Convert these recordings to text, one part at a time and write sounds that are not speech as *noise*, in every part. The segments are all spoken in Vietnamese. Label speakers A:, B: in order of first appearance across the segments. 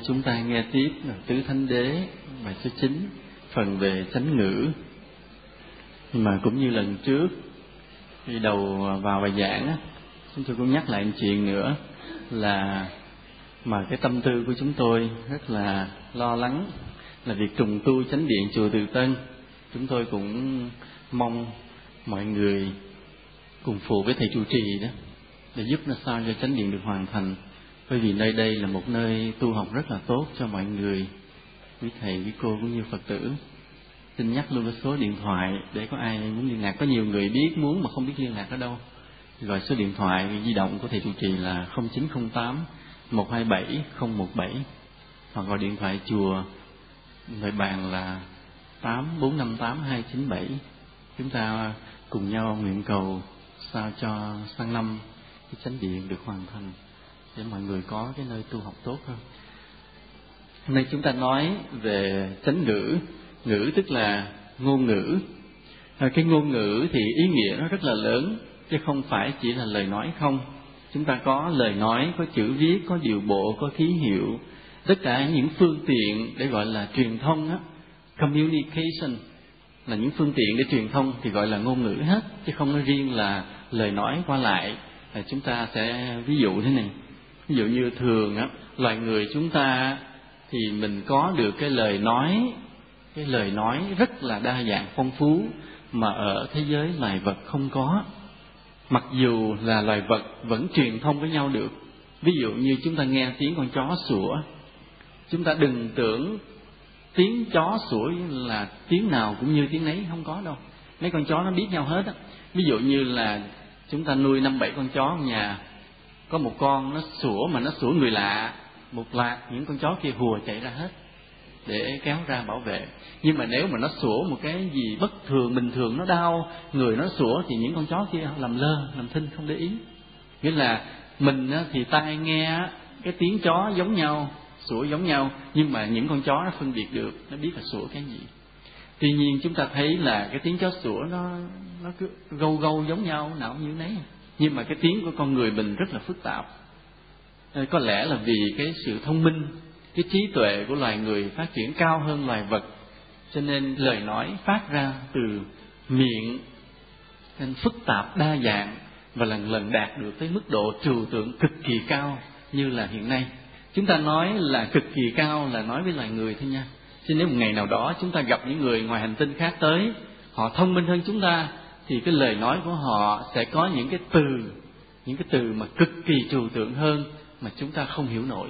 A: nay chúng ta nghe tiếp là Tứ Thánh Đế bài số 9, phần về chánh ngữ. Nhưng mà cũng như lần trước, khi đầu vào bài giảng á, chúng tôi cũng nhắc lại một chuyện nữa là mà cái tâm tư của chúng tôi rất là lo lắng là việc trùng tu chánh điện chùa Từ Tân. Chúng tôi cũng mong mọi người cùng phụ với thầy trụ trì đó để giúp nó sao cho chánh điện được hoàn thành bởi vì nơi đây là một nơi tu học rất là tốt cho mọi người, quý thầy, quý cô cũng như phật tử. Xin nhắc luôn cái số điện thoại để có ai muốn liên lạc có nhiều người biết muốn mà không biết liên lạc ở đâu. Gọi số điện thoại di động của thầy trụ trì là 0908 127 017 hoặc gọi điện thoại chùa, người bàn là 8458 297 chúng ta cùng nhau nguyện cầu sao cho sang năm, cái chánh điện được hoàn thành để mọi người có cái nơi tu học tốt hơn. Hôm nay chúng ta nói về chánh ngữ. Ngữ tức là ngôn ngữ. À, cái ngôn ngữ thì ý nghĩa nó rất là lớn chứ không phải chỉ là lời nói không. Chúng ta có lời nói có chữ viết có điều bộ có ký hiệu. Tất cả những phương tiện để gọi là truyền thông á communication là những phương tiện để truyền thông thì gọi là ngôn ngữ hết chứ không nói riêng là lời nói qua lại. À, chúng ta sẽ ví dụ thế này ví dụ như thường á, loài người chúng ta thì mình có được cái lời nói, cái lời nói rất là đa dạng phong phú mà ở thế giới loài vật không có. Mặc dù là loài vật vẫn truyền thông với nhau được. Ví dụ như chúng ta nghe tiếng con chó sủa, chúng ta đừng tưởng tiếng chó sủa là tiếng nào cũng như tiếng nấy, không có đâu. Mấy con chó nó biết nhau hết á. Ví dụ như là chúng ta nuôi năm bảy con chó ở nhà có một con nó sủa mà nó sủa người lạ. Một loạt những con chó kia hùa chạy ra hết để kéo ra bảo vệ. Nhưng mà nếu mà nó sủa một cái gì bất thường, bình thường, nó đau, người nó sủa thì những con chó kia làm lơ, làm thinh, không để ý. Nghĩa là mình thì tai nghe cái tiếng chó giống nhau, sủa giống nhau, nhưng mà những con chó nó phân biệt được, nó biết là sủa cái gì. Tuy nhiên chúng ta thấy là cái tiếng chó sủa nó nó cứ gâu gâu giống nhau nào như nấy nhưng mà cái tiếng của con người mình rất là phức tạp. Ờ, có lẽ là vì cái sự thông minh, cái trí tuệ của loài người phát triển cao hơn loài vật. Cho nên lời nói phát ra từ miệng nên phức tạp, đa dạng và lần lần đạt được tới mức độ trừu tượng cực kỳ cao như là hiện nay. Chúng ta nói là cực kỳ cao là nói với loài người thôi nha. Chứ nếu một ngày nào đó chúng ta gặp những người ngoài hành tinh khác tới, họ thông minh hơn chúng ta thì cái lời nói của họ sẽ có những cái từ những cái từ mà cực kỳ trừu tượng hơn mà chúng ta không hiểu nổi.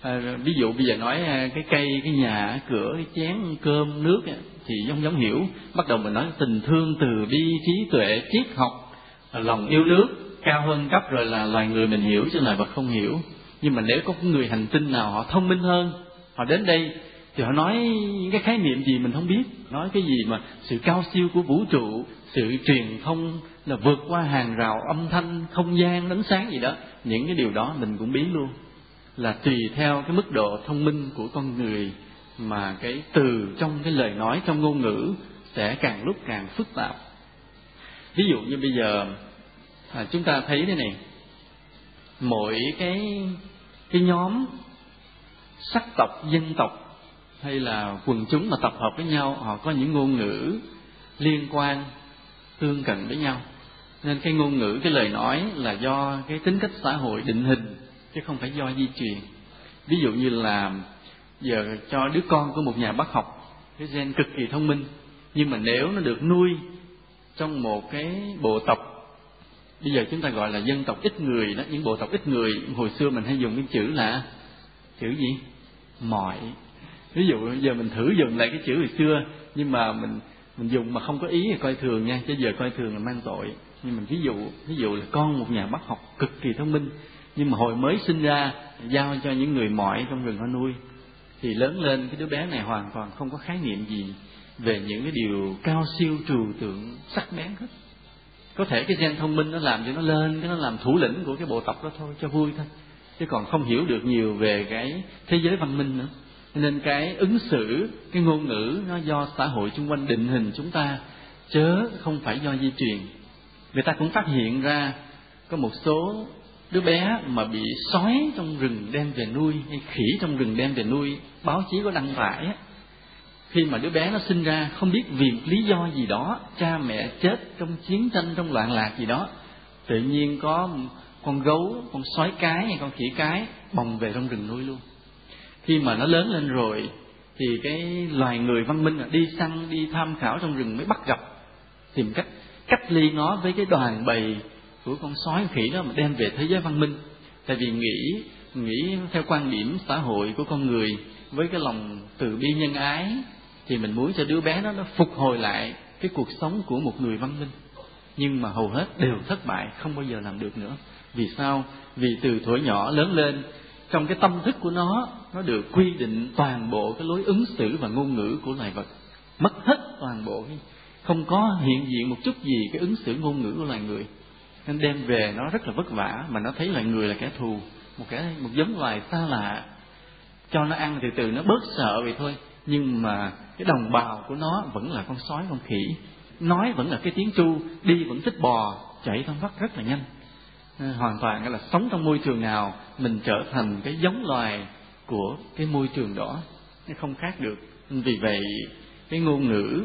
A: À, ví dụ bây giờ nói à, cái cây cái nhà cửa cái chén cơm nước thì giống giống hiểu. Bắt đầu mình nói tình thương từ bi trí tuệ triết học à, lòng yêu nước cao hơn cấp rồi là loài người mình hiểu chứ loài vật không hiểu. Nhưng mà nếu có người hành tinh nào họ thông minh hơn họ đến đây thì họ nói những cái khái niệm gì mình không biết. Nói cái gì mà sự cao siêu của vũ trụ sự truyền thông là vượt qua hàng rào âm thanh không gian ánh sáng gì đó. Những cái điều đó mình cũng biết luôn. Là tùy theo cái mức độ thông minh của con người mà cái từ trong cái lời nói trong ngôn ngữ sẽ càng lúc càng phức tạp. Ví dụ như bây giờ à, chúng ta thấy thế này. Mỗi cái cái nhóm sắc tộc dân tộc hay là quần chúng mà tập hợp với nhau họ có những ngôn ngữ liên quan tương cận với nhau. Nên cái ngôn ngữ, cái lời nói là do cái tính cách xã hội định hình, chứ không phải do di truyền. Ví dụ như là giờ cho đứa con của một nhà bác học, cái gen cực kỳ thông minh, nhưng mà nếu nó được nuôi trong một cái bộ tộc, bây giờ chúng ta gọi là dân tộc ít người đó, những bộ tộc ít người, hồi xưa mình hay dùng cái chữ là chữ gì? Mọi. Ví dụ giờ mình thử dùng lại cái chữ hồi xưa, nhưng mà mình mình dùng mà không có ý thì coi thường nha, chứ giờ coi thường là mang tội. Nhưng mình ví dụ ví dụ là con một nhà bác học cực kỳ thông minh, nhưng mà hồi mới sinh ra, giao cho những người mỏi trong rừng họ nuôi, thì lớn lên cái đứa bé này hoàn toàn không có khái niệm gì về những cái điều cao siêu trừu tượng, sắc bén hết. Có thể cái gen thông minh nó làm cho nó lên, cái nó làm thủ lĩnh của cái bộ tộc đó thôi, cho vui thôi. Chứ còn không hiểu được nhiều về cái thế giới văn minh nữa nên cái ứng xử, cái ngôn ngữ nó do xã hội xung quanh định hình chúng ta, chớ không phải do di truyền. Người ta cũng phát hiện ra có một số đứa bé mà bị sói trong rừng đem về nuôi, hay khỉ trong rừng đem về nuôi, báo chí có đăng tải khi mà đứa bé nó sinh ra, không biết vì lý do gì đó, cha mẹ chết trong chiến tranh, trong loạn lạc gì đó, tự nhiên có con gấu, con sói cái hay con khỉ cái bồng về trong rừng nuôi luôn khi mà nó lớn lên rồi, thì cái loài người văn minh đi săn, đi tham khảo trong rừng mới bắt gặp, tìm cách cách ly nó với cái đoàn bầy của con sói khỉ đó mà đem về thế giới văn minh. Tại vì nghĩ nghĩ theo quan điểm xã hội của con người với cái lòng từ bi nhân ái, thì mình muốn cho đứa bé đó nó phục hồi lại cái cuộc sống của một người văn minh. Nhưng mà hầu hết đều thất bại, không bao giờ làm được nữa. Vì sao? Vì từ tuổi nhỏ lớn lên trong cái tâm thức của nó nó được quy định toàn bộ cái lối ứng xử và ngôn ngữ của loài vật. Mất hết toàn bộ không có hiện diện một chút gì cái ứng xử ngôn ngữ của loài người. Nên đem về nó rất là vất vả, mà nó thấy loài người là kẻ thù, một cái một giống loài xa lạ. Cho nó ăn từ từ nó bớt sợ vậy thôi. Nhưng mà cái đồng bào của nó vẫn là con sói, con khỉ. Nói vẫn là cái tiếng tru, đi vẫn thích bò, chạy trong vắt rất là nhanh. Ờ, hoàn toàn là sống trong môi trường nào mình trở thành cái giống loài của cái môi trường đó. Nó không khác được. Vì vậy cái ngôn ngữ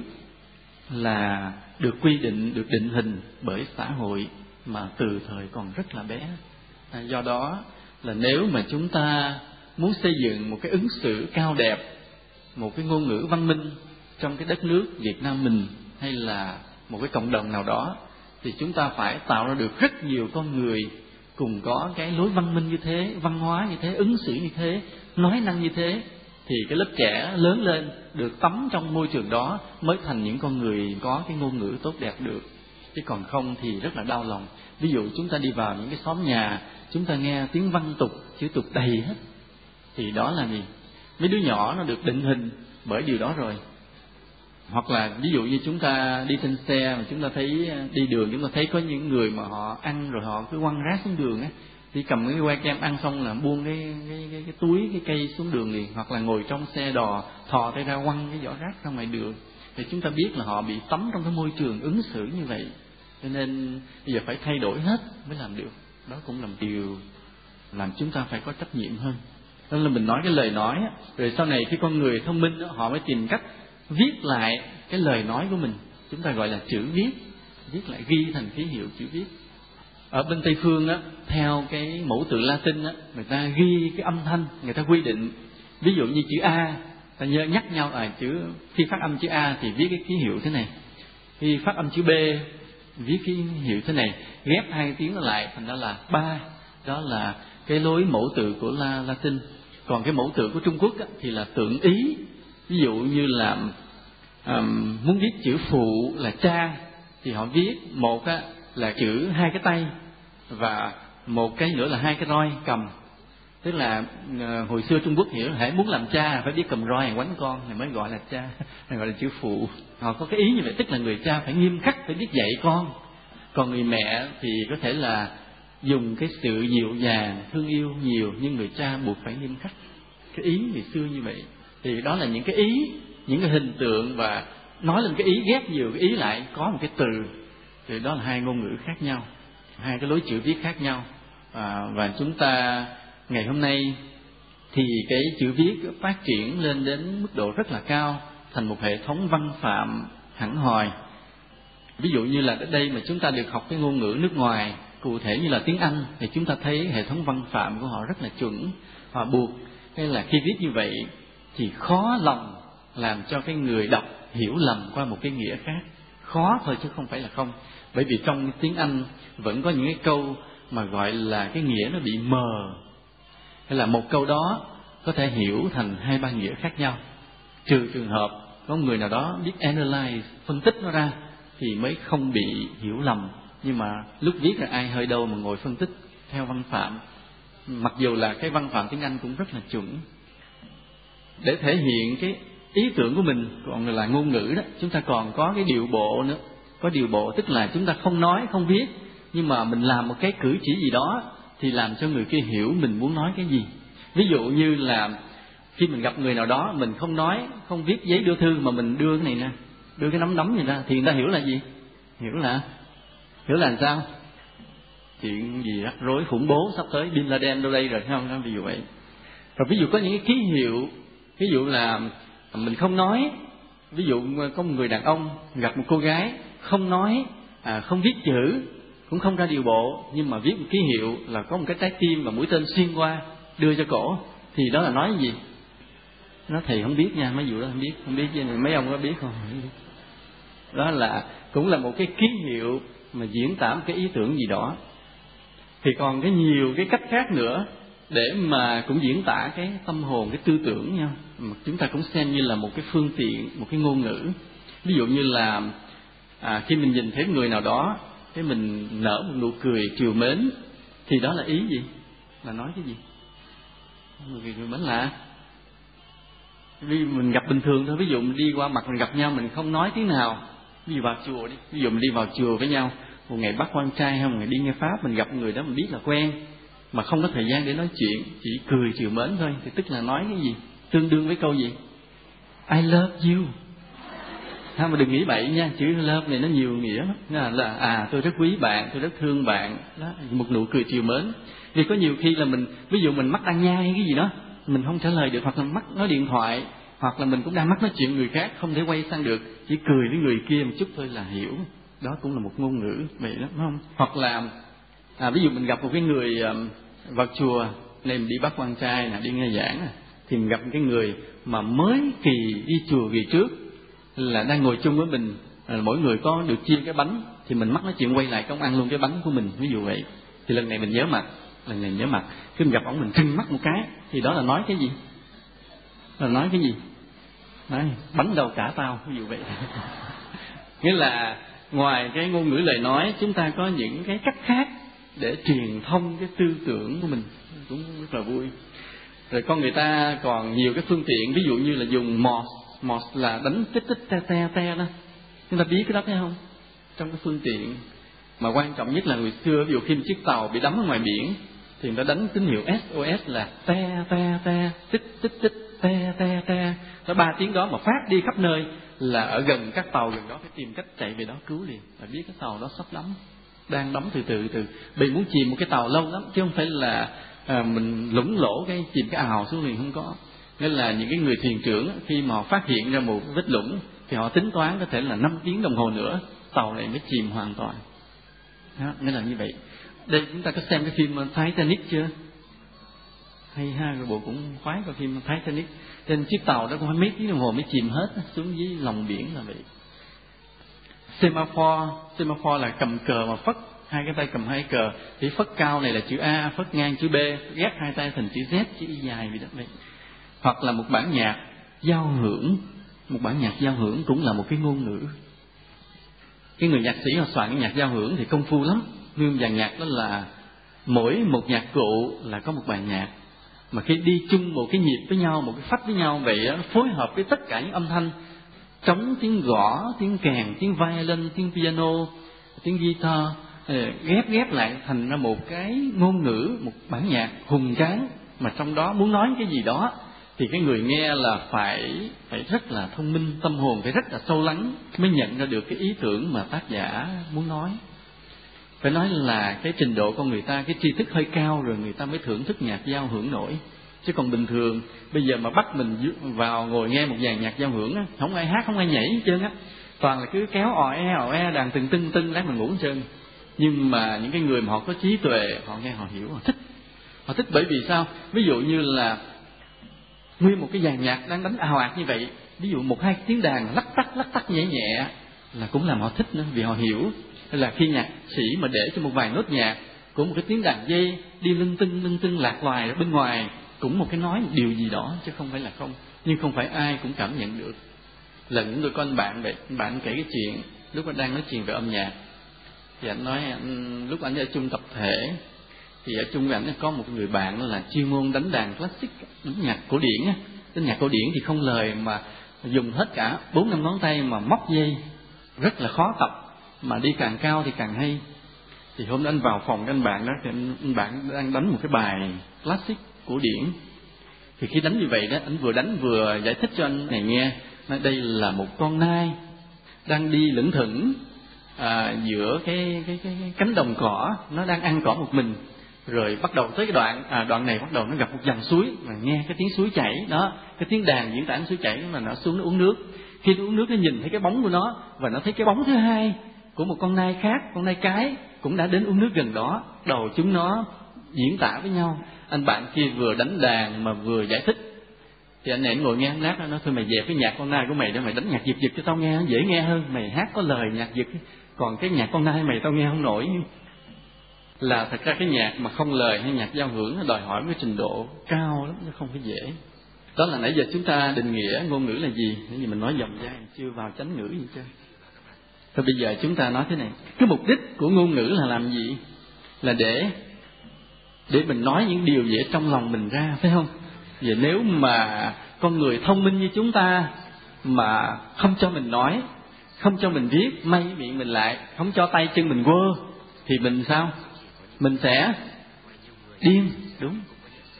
A: là được quy định được định hình bởi xã hội mà từ thời còn rất là bé. À, do đó là nếu mà chúng ta muốn xây dựng một cái ứng xử cao đẹp một cái ngôn ngữ văn minh trong cái đất nước Việt Nam mình hay là một cái cộng đồng nào đó thì chúng ta phải tạo ra được rất nhiều con người cùng có cái lối văn minh như thế, văn hóa như thế, ứng xử như thế, nói năng như thế. Thì cái lớp trẻ lớn lên được tắm trong môi trường đó mới thành những con người có cái ngôn ngữ tốt đẹp được. Chứ còn không thì rất là đau lòng. Ví dụ chúng ta đi vào những cái xóm nhà chúng ta nghe tiếng văn tục chữ tục đầy hết. Thì đó là gì? Mấy đứa nhỏ nó được định hình bởi điều đó rồi hoặc là ví dụ như chúng ta đi trên xe mà chúng ta thấy à, đi đường chúng ta thấy có những người mà họ ăn rồi họ cứ quăng rác xuống đường á thì cầm cái que kem ăn xong là buông cái cái, cái cái túi cái cây xuống đường liền. Hoặc là ngồi trong xe đò thò tay ra quăng cái vỏ rác ra ngoài đường. Thì chúng ta biết là họ bị tắm trong cái môi trường ứng xử như vậy. Cho nên bây giờ phải thay đổi hết mới làm được. Đó cũng là một điều làm chúng ta phải có trách nhiệm hơn. Nên là mình nói cái lời nói rồi sau này khi con người thông minh họ mới tìm cách viết lại cái lời nói của mình. Chúng ta gọi là chữ viết. Viết lại ghi thành ký hiệu chữ viết. Ở bên tây phương á theo cái mẫu tự latin á người ta ghi cái âm thanh người ta quy định. Ví dụ như chữ a ta nhớ nhắc nhau là chữ khi phát âm chữ a thì viết cái ký hiệu thế này. Khi phát âm chữ b viết ký hiệu thế này. Ghép hai tiếng lại thành ra là ba. Đó là cái lối mẫu tự của la latin. Còn cái mẫu tự của trung quốc á, thì là tượng ý. Ví dụ như là um, muốn viết chữ phụ là cha thì họ viết một á, là chữ hai cái tay và một cái nữa là hai cái roi cầm. Tức là uh, hồi xưa trung quốc hiểu hãy muốn làm cha phải biết cầm roi quánh con thì mới gọi là cha này *laughs* gọi là chữ phụ. Họ có cái ý như vậy tức là người cha phải nghiêm khắc phải biết dạy con. Còn người mẹ thì có thể là dùng cái sự dịu dàng thương yêu nhiều nhưng người cha buộc phải nghiêm khắc. Cái ý ngày xưa như vậy. Thì đó là những cái ý những cái hình tượng và nói lên cái ý ghép nhiều cái ý lại có một cái từ. Thì đó là hai ngôn ngữ khác nhau hai cái lối chữ viết khác nhau. À, và chúng ta ngày hôm nay thì cái chữ viết phát triển lên đến mức độ rất là cao thành một hệ thống văn phạm hẳn hòi. Ví dụ như là ở đây mà chúng ta được học cái ngôn ngữ nước ngoài cụ thể như là tiếng anh thì chúng ta thấy hệ thống văn phạm của họ rất là chuẩn họ buộc. Hay là khi viết như vậy thì khó lòng làm cho cái người đọc hiểu lầm qua một cái nghĩa khác. Khó thôi chứ không phải là không. Bởi vì trong tiếng anh vẫn có những cái câu mà gọi là cái nghĩa nó bị mờ. Hay là một câu đó có thể hiểu thành hai ba nghĩa khác nhau. Trừ trường hợp có người nào đó biết analyze, phân tích nó ra thì mới không bị hiểu lầm. Nhưng mà lúc viết là ai hơi đâu mà ngồi phân tích theo văn phạm. Mặc dù là cái văn phạm tiếng anh cũng rất là chuẩn. Để thể hiện cái ý tưởng của mình còn là ngôn ngữ đó. Chúng ta còn có cái điều bộ nữa. Có điều bộ tức là chúng ta không nói, không viết. Nhưng mà mình làm một cái cử chỉ gì đó thì làm cho người kia hiểu mình muốn nói cái gì. Ví dụ như là khi mình gặp người nào đó, mình không nói, không viết giấy đưa thư mà mình đưa cái này nè, đưa cái nắm nắm gì ra thì người ta hiểu là gì? Hiểu là hiểu là làm sao? Chuyện gì rắc rối khủng bố sắp tới. Bin laden đâu đây rồi không? Ví dụ vậy. Rồi ví dụ có những cái ký hiệu, ví dụ là mình không nói ví dụ có một người đàn ông gặp một cô gái không nói à, không viết chữ cũng không ra điều bộ nhưng mà viết một ký hiệu là có một cái trái tim và mũi tên xuyên qua đưa cho cổ thì đó là nói gì? Nó thầy không biết nha mấy vụ đó không biết không biết chứ mấy ông có biết không? *laughs* Đó là cũng là một cái ký hiệu mà diễn tả một cái ý tưởng gì đó. Thì còn cái nhiều cái cách khác nữa để mà cũng diễn tả cái tâm hồn cái tư tưởng nha. Mà chúng ta cũng xem như là một cái phương tiện một cái ngôn ngữ. Ví dụ như là à, khi mình nhìn thấy người nào đó cái mình nở một nụ cười chiều mến thì đó là ý gì? Là nói cái gì? Người cười mến là vì mình gặp bình thường thôi ví dụ mình đi qua mặt mình gặp nhau mình không nói tiếng nào. Ví dụ vào chùa đi ví dụ mình đi vào chùa với nhau. Một ngày bắt quan trai hay một ngày đi nghe pháp mình gặp người đó mình biết là quen mà không có thời gian để nói chuyện chỉ cười chiều mến thôi. Thì tức là nói cái gì? Tương đương với câu gì? I love you. Ha mà đừng nghĩ bậy nha chữ love này nó nhiều nghĩa là, là à tôi rất quý bạn tôi rất thương bạn. Đó một nụ cười chiều mến. Vì có nhiều khi là mình ví dụ mình mắc đang nhai cái gì đó mình không trả lời được hoặc là mắc nói điện thoại hoặc là mình cũng đang mắc nói chuyện người khác không thể quay sang được. Chỉ cười với người kia một chút thôi là hiểu. Đó cũng là một ngôn ngữ vậy đó đúng không? Hoặc là à, ví dụ mình gặp một cái người à, um, vào chùa nên mình đi bắt quan trai nè đi nghe giảng nè thì mình gặp một cái người mà mới kỳ đi chùa kỳ trước là đang ngồi chung với mình. À, mỗi người có được chia cái bánh thì mình mắc nói chuyện quay lại công ăn luôn cái bánh của mình ví dụ vậy. Thì lần này mình nhớ mặt lần này nhớ mặt. Khi mình gặp ông mình trưng mắt một cái thì đó là nói cái gì? Là nói cái gì? Nói bánh đầu cả tao ví dụ vậy. *laughs* Nghĩa là ngoài cái ngôn ngữ lời nói chúng ta có những cái cách khác để truyền thông cái tư tưởng của mình. Cũng rất là vui. Rồi con người ta còn nhiều cái phương tiện, ví dụ như là dùng mọt mọt là đánh tích tích te te te đó. Chúng ta biết cái đó thấy không? Trong cái phương tiện. Mà quan trọng nhất là người xưa, ví dụ khi một chiếc tàu bị đắm ở ngoài biển, thì người ta đánh tín hiệu SOS là te te te tích tích tích te te te. Đó ba tiếng đó mà phát đi khắp nơi là ở gần các tàu gần đó, phải tìm cách chạy về đó cứu liền. Và biết cái tàu đó sắp đắm đang đóng từ từ từ bị muốn chìm một cái tàu lâu lắm chứ không phải là à, mình lũng lỗ cái chìm cái ào xuống liền không có. Nên là những cái người thuyền trưởng khi mà họ phát hiện ra một vết lũng thì họ tính toán có thể là 5 tiếng đồng hồ nữa tàu này mới chìm hoàn toàn. Đó, nghĩa là như vậy. Đây chúng ta có xem cái phim uh, Titanic chưa? Hay ha rồi bộ cũng khoái coi phim uh, Titanic. Trên chiếc tàu đó cũng phải mấy tiếng đồng hồ mới chìm hết xuống dưới lòng biển là vậy semaphore semaphore là cầm cờ mà phất hai cái tay cầm hai cờ. Thì phất cao này là chữ A phất ngang chữ B ghép hai tay thành chữ Z chữ Y dài vậy đó. Vậy. Hoặc là một bản nhạc giao hưởng một bản nhạc giao hưởng cũng là một cái ngôn ngữ. Cái người nhạc sĩ họ soạn cái nhạc giao hưởng thì công phu lắm. Nguyên dàn nhạc đó là mỗi một nhạc cụ là có một bài nhạc. Mà khi đi chung một cái nhịp với nhau một cái phách với nhau vậy đó, phối hợp với tất cả những âm thanh trống tiếng gõ, tiếng kèn, tiếng violin, tiếng piano, tiếng guitar ờ, ghép ghép lại thành ra một cái ngôn ngữ, một bản nhạc hùng tráng mà trong đó muốn nói cái gì đó thì cái người nghe là phải phải rất là thông minh, tâm hồn phải rất là sâu lắng mới nhận ra được cái ý tưởng mà tác giả muốn nói. Phải nói là cái trình độ con người ta, cái tri thức hơi cao rồi người ta mới thưởng thức nhạc giao hưởng nổi chứ còn bình thường, bây giờ mà bắt mình vào ngồi nghe một dàn nhạc giao hưởng á, không ai hát, không ai nhảy hết trơn á. Toàn là cứ kéo ò e ò e đàn từng tưng tưng lát mình ngủ hết trơn. Nhưng mà những cái người mà họ có trí tuệ, họ nghe, họ hiểu, họ thích. Họ thích bởi vì sao? Ví dụ như là nguyên một cái dàn nhạc đang đánh ào ạt như vậy, ví dụ một hai tiếng đàn lắc tắc lắc tắc nhẹ nhẹ là cũng làm họ thích nữa, vì họ hiểu. Là khi nhạc sĩ mà để cho một vài nốt nhạc của một cái tiếng đàn dây đi lưng tưng lưng tưng lạc loài ở bên ngoài cũng một cái nói một điều gì đó chứ không phải là không. Nhưng không phải ai cũng cảm nhận được. Là những người con bạn vậy bạn kể cái chuyện lúc anh đang nói chuyện về âm nhạc thì anh nói anh, lúc anh ở chung tập thể thì ở chung với anh có một người bạn là chuyên môn đánh đàn classic đánh nhạc cổ điển á. Đánh nhạc cổ điển thì không lời mà dùng hết cả bốn năm ngón tay mà móc dây. Rất là khó tập mà đi càng cao thì càng hay. Thì hôm đó anh vào phòng anh bạn đó thì anh bạn đang đánh một cái bài classic cổ điển. Thì khi đánh như vậy đó anh vừa đánh vừa giải thích cho anh này nghe nói đây là một con nai đang đi lững thững à, giữa cái, cái, cái, cái cánh đồng cỏ nó đang ăn cỏ một mình. Rồi bắt đầu tới cái đoạn à, đoạn này bắt đầu nó gặp một dòng suối mà nghe cái tiếng suối chảy đó cái tiếng đàn diễn tả suối chảy mà nó xuống nó uống nước. Khi nó uống nước nó nhìn thấy cái bóng của nó và nó thấy cái bóng thứ hai của một con nai khác con nai cái cũng đã đến uống nước gần đó. Đầu chúng nó diễn tả với nhau. Anh bạn kia vừa đánh đàn mà vừa giải thích. Thì anh này ngồi nghe anh lát nó nói, thôi mày dẹp cái nhạc con nai của mày để mày đánh nhạc giật giật cho tao nghe, dễ nghe hơn. Mày hát có lời nhạc giật còn cái nhạc con nai mày tao nghe không nổi. Là thật ra cái nhạc mà không lời hay nhạc giao hưởng nó đòi hỏi cái trình độ cao lắm, nó không phải dễ. Đó là nãy giờ chúng ta định nghĩa ngôn ngữ là gì? Bởi vì mình nói dòng dai chưa vào chánh ngữ gì chứ Thôi bây giờ chúng ta nói thế này. Cái mục đích của ngôn ngữ là làm gì? Là để để mình nói những điều gì trong lòng mình ra phải không? Vậy nếu mà con người thông minh như chúng ta mà không cho mình nói không cho mình viết may miệng mình lại không cho tay chân mình quơ thì mình sao? Mình sẽ điên đúng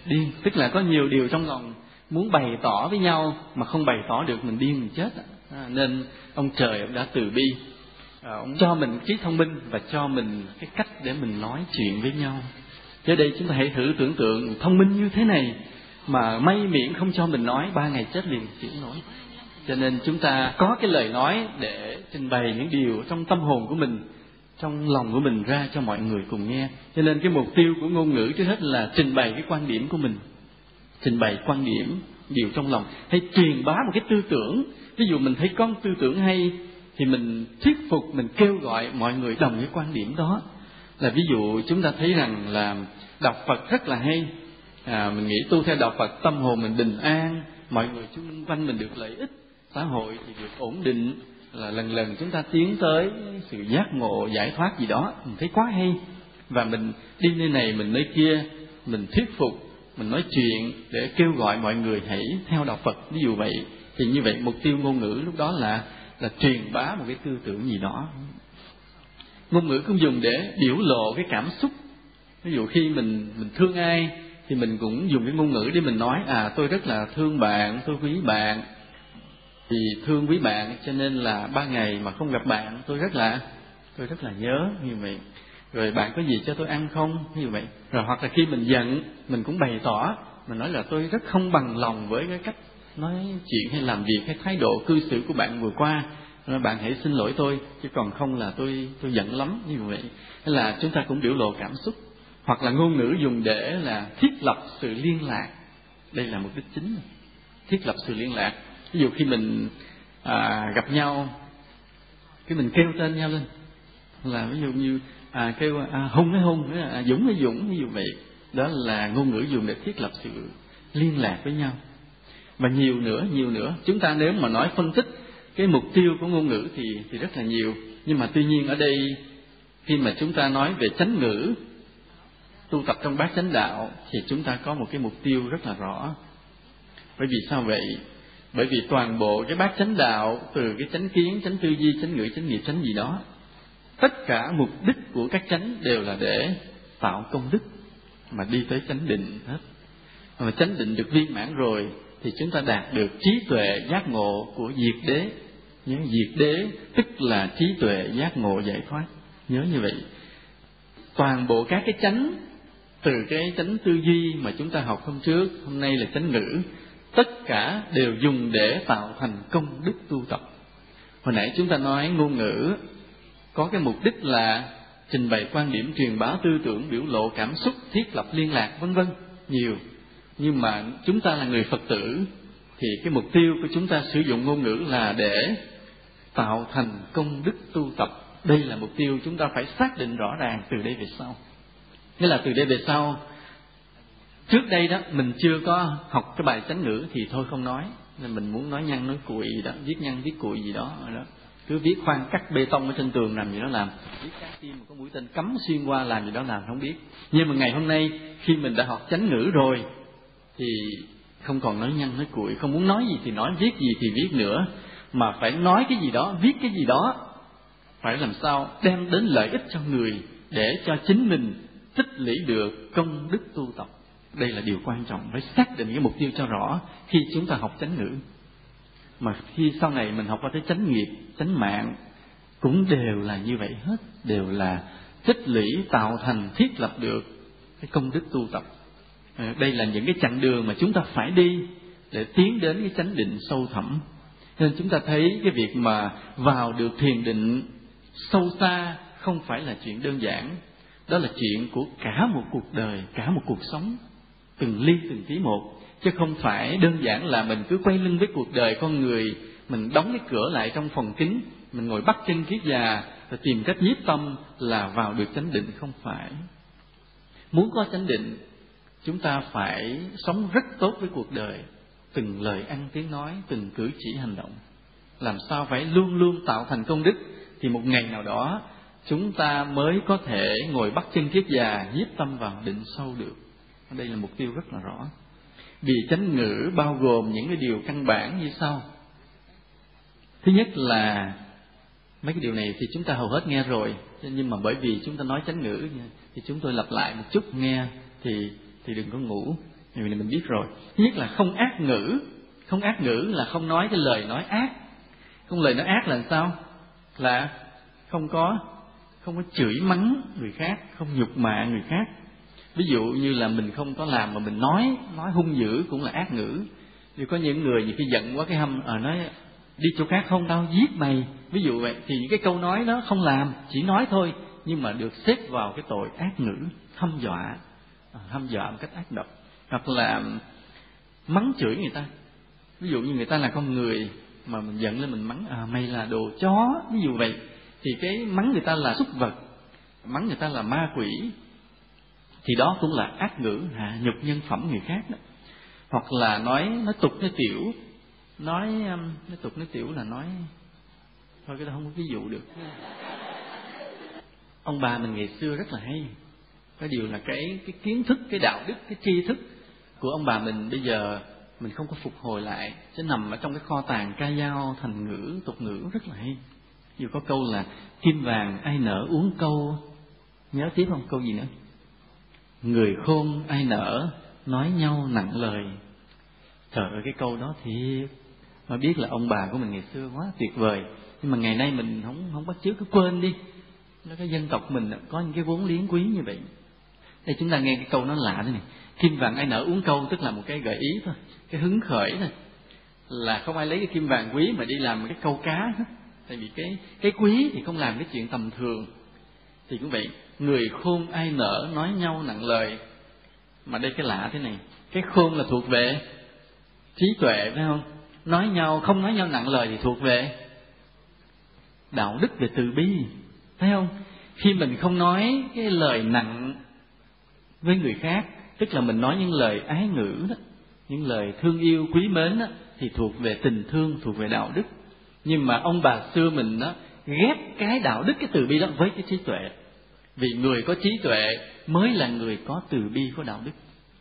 A: điên. Tức là có nhiều điều trong lòng muốn bày tỏ với nhau mà không bày tỏ được mình điên mình chết à, nên ông trời ông đã từ bi. À, ông cho mình trí thông minh và cho mình cái cách để mình nói chuyện với nhau giờ đây chúng ta hãy thử tưởng tượng thông minh như thế này mà may miệng không cho mình nói, ba ngày chết liền chịu nổi. Cho nên chúng ta có cái lời nói để trình bày những điều trong tâm hồn của mình, trong lòng của mình ra cho mọi người cùng nghe. Cho nên cái mục tiêu của ngôn ngữ trước hết là trình bày cái quan điểm của mình. Trình bày quan điểm, điều trong lòng. Hay truyền bá một cái tư tưởng. Ví dụ mình thấy con tư tưởng hay thì mình thuyết phục, mình kêu gọi mọi người đồng cái quan điểm đó. Là ví dụ chúng ta thấy rằng là đọc phật rất là hay. À, mình nghĩ tu theo đạo phật tâm hồn mình bình an mọi người xung quanh mình được lợi ích xã hội thì được ổn định. Là lần lần chúng ta tiến tới sự giác ngộ giải thoát gì đó mình thấy quá hay. Và mình đi nơi này mình nơi kia mình thuyết phục mình nói chuyện để kêu gọi mọi người hãy theo đạo Phật. Ví dụ vậy thì như vậy mục tiêu ngôn ngữ lúc đó là là truyền bá một cái tư tưởng gì đó. Ngôn ngữ cũng dùng để biểu lộ cái cảm xúc ví dụ khi mình mình thương ai thì mình cũng dùng cái ngôn ngữ để mình nói à tôi rất là thương bạn, tôi quý bạn. Thì thương quý bạn cho nên là ba ngày mà không gặp bạn, tôi rất là, tôi rất là nhớ, như vậy. Rồi bạn có gì cho tôi ăn không? Như vậy. Rồi hoặc là khi mình giận, mình cũng bày tỏ, mình nói là tôi rất không bằng lòng với cái cách nói chuyện hay làm việc hay thái độ cư xử của bạn vừa qua. Nên bạn hãy xin lỗi tôi, chứ còn không là tôi tôi giận lắm, như vậy. Hay là chúng ta cũng biểu lộ cảm xúc hoặc là ngôn ngữ dùng để là thiết lập sự liên lạc. Đây là mục đích chính. Thiết lập sự liên lạc. Ví dụ khi mình à, gặp nhau cái mình kêu tên nhau lên. Là ví dụ như à, kêu à, hung hay hung à, dũng hay dũng ví dụ vậy. Đó là ngôn ngữ dùng để thiết lập sự liên lạc với nhau. Và nhiều nữa nhiều nữa. Chúng ta nếu mà nói phân tích cái mục tiêu của ngôn ngữ thì thì rất là nhiều. Nhưng mà tuy nhiên ở đây khi mà chúng ta nói về chánh ngữ tu tập trong bát chánh đạo thì chúng ta có một cái mục tiêu rất là rõ. Bởi vì sao vậy? Bởi vì toàn bộ cái bát chánh đạo, từ cái chánh kiến, chánh tư duy, chánh ngữ, chánh nghiệp, chánh gì đó, tất cả mục đích của các chánh đều là để tạo công đức mà đi tới chánh định hết. Mà chánh định được viên mãn rồi thì chúng ta đạt được trí tuệ giác ngộ của diệt đế. Nhớ diệt đế, tức là trí tuệ giác ngộ giải thoát. Nhớ như vậy. Toàn bộ các cái chánh từ cái chánh tư duy mà chúng ta học hôm trước, hôm nay là chánh ngữ, tất cả đều dùng để tạo thành công đức tu tập. Hồi nãy chúng ta nói ngôn ngữ, có cái mục đích là trình bày quan điểm truyền bá tư tưởng, biểu lộ cảm xúc, thiết lập liên lạc, vân vân, nhiều. Nhưng mà chúng ta là người phật tử, thì cái mục tiêu của chúng ta sử dụng ngôn ngữ là để tạo thành công đức tu tập. Đây là mục tiêu chúng ta phải xác định rõ ràng từ đây về sau nghĩa là từ đây về sau trước đây đó mình chưa có học cái bài chánh ngữ thì thôi không nói. Nên mình muốn nói nhăn nói cùi, gì đó viết nhăn viết cùi gì đó rồi đó. Cứ viết khoan cắt bê tông ở trên tường làm gì đó làm. Viết cắt tim có mũi tên cắm xuyên qua làm gì đó làm không biết. Nhưng mà ngày hôm nay khi mình đã học chánh ngữ rồi thì không còn nói nhăn nói cùi, không muốn nói gì thì nói viết gì thì viết nữa. Mà phải nói cái gì đó viết cái gì đó phải làm sao đem đến lợi ích cho người để cho chính mình tích lũy được công đức tu tập. Đây là điều quan trọng, phải xác định cái mục tiêu cho rõ khi chúng ta học chánh ngữ. Mà khi sau này mình học qua tới chánh nghiệp, chánh mạng, cũng đều là như vậy hết. Đều là tích lũy tạo thành thiết lập được cái công đức tu tập. Ờ, đây là những cái chặng đường mà chúng ta phải đi để tiến đến cái chánh định sâu thẳm. Nên chúng ta thấy cái việc mà vào được thiền định sâu xa không phải là chuyện đơn giản đó là chuyện của cả một cuộc đời, cả một cuộc sống, từng ly, từng tí một. Chứ không phải đơn giản là mình cứ quay lưng với cuộc đời con người, mình đóng cái cửa lại trong phòng kính mình ngồi bắt chân kiết già và tìm cách nhiếp tâm là vào được chánh định, không phải. Muốn có chánh định, chúng ta phải sống rất tốt với cuộc đời, từng lời ăn tiếng nói, từng cử chỉ hành động. Làm sao phải luôn luôn tạo thành công đức thì một ngày nào đó chúng ta mới có thể ngồi bắt chân kiết già, nhiếp tâm vào định sâu được. Đây là mục tiêu rất là rõ. Vì chánh ngữ bao gồm những cái điều căn bản như sau. Thứ nhất là, mấy cái điều này thì chúng ta hầu hết nghe rồi, nhưng mà bởi vì chúng ta nói chánh ngữ thì chúng tôi lặp lại một chút nghe thì thì đừng có ngủ. Vì mình biết rồi. Thứ nhất là không ác ngữ. Không ác ngữ là không nói cái lời nói ác. Không lời nói ác là sao? Là không có không có chửi mắng người khác không nhục mạ người khác. Ví dụ như là mình không có làm mà mình nói nói hung dữ cũng là ác ngữ. Thì có những người nhiều khi giận quá cái hâm à, nói đi chỗ khác không đâu giết mày. Ví dụ vậy thì những cái câu nói đó không làm chỉ nói thôi nhưng mà được xếp vào cái tội ác ngữ hâm dọa ờ, hâm dọa một cách ác độc. Hoặc là mắng chửi người ta. Ví dụ như người ta là con người mà mình giận lên mình mắng à mày là đồ chó. Ví dụ vậy thì cái mắng người ta là súc vật, mắng người ta là ma quỷ, thì đó cũng là ác ngữ, hạ nhục nhân phẩm người khác đó. Hoặc là nói nói tục, nói tiểu, nói um, nói tục, nói tiểu là nói, thôi cái đó không có ví dụ được. Ông bà mình ngày xưa rất là hay. Cái điều là cái cái kiến thức, cái đạo đức, cái tri thức của ông bà mình bây giờ mình không có phục hồi lại, chứ nằm ở trong cái kho tàng ca dao, thành ngữ, tục ngữ rất là hay dù có câu là kim vàng ai nở uống câu? Nhớ tiếp không? Câu gì nữa? Người khôn ai nở nói nhau nặng lời. Trời ơi, cái câu đó thì mà biết là ông bà của mình ngày xưa quá tuyệt vời. Nhưng mà ngày nay mình không không bắt chước, cứ quên đi. Nó cái dân tộc mình có những cái vốn liếng quý như vậy. Đây, chúng ta nghe cái câu nó lạ thế này. Kim vàng ai nở uống câu? Tức là một cái gợi ý thôi. Cái hứng khởi thôi. Là không ai lấy cái kim vàng quý mà đi làm cái câu cá hết tại vì cái cái quý thì không làm cái chuyện tầm thường. Thì cũng vậy người khôn ai nở nói nhau nặng lời. Mà đây cái lạ thế này cái khôn là thuộc về trí tuệ phải không? Nói nhau không nói nhau nặng lời thì thuộc về đạo đức về từ bi thấy không? Khi mình không nói cái lời nặng với người khác tức là mình nói những lời ái ngữ đó những lời thương yêu quý mến đó, thì thuộc về tình thương thuộc về đạo đức nhưng mà ông bà xưa mình đó ghép cái đạo đức, cái từ bi đó với cái trí tuệ. Vì người có trí tuệ mới là người có từ bi, có đạo đức.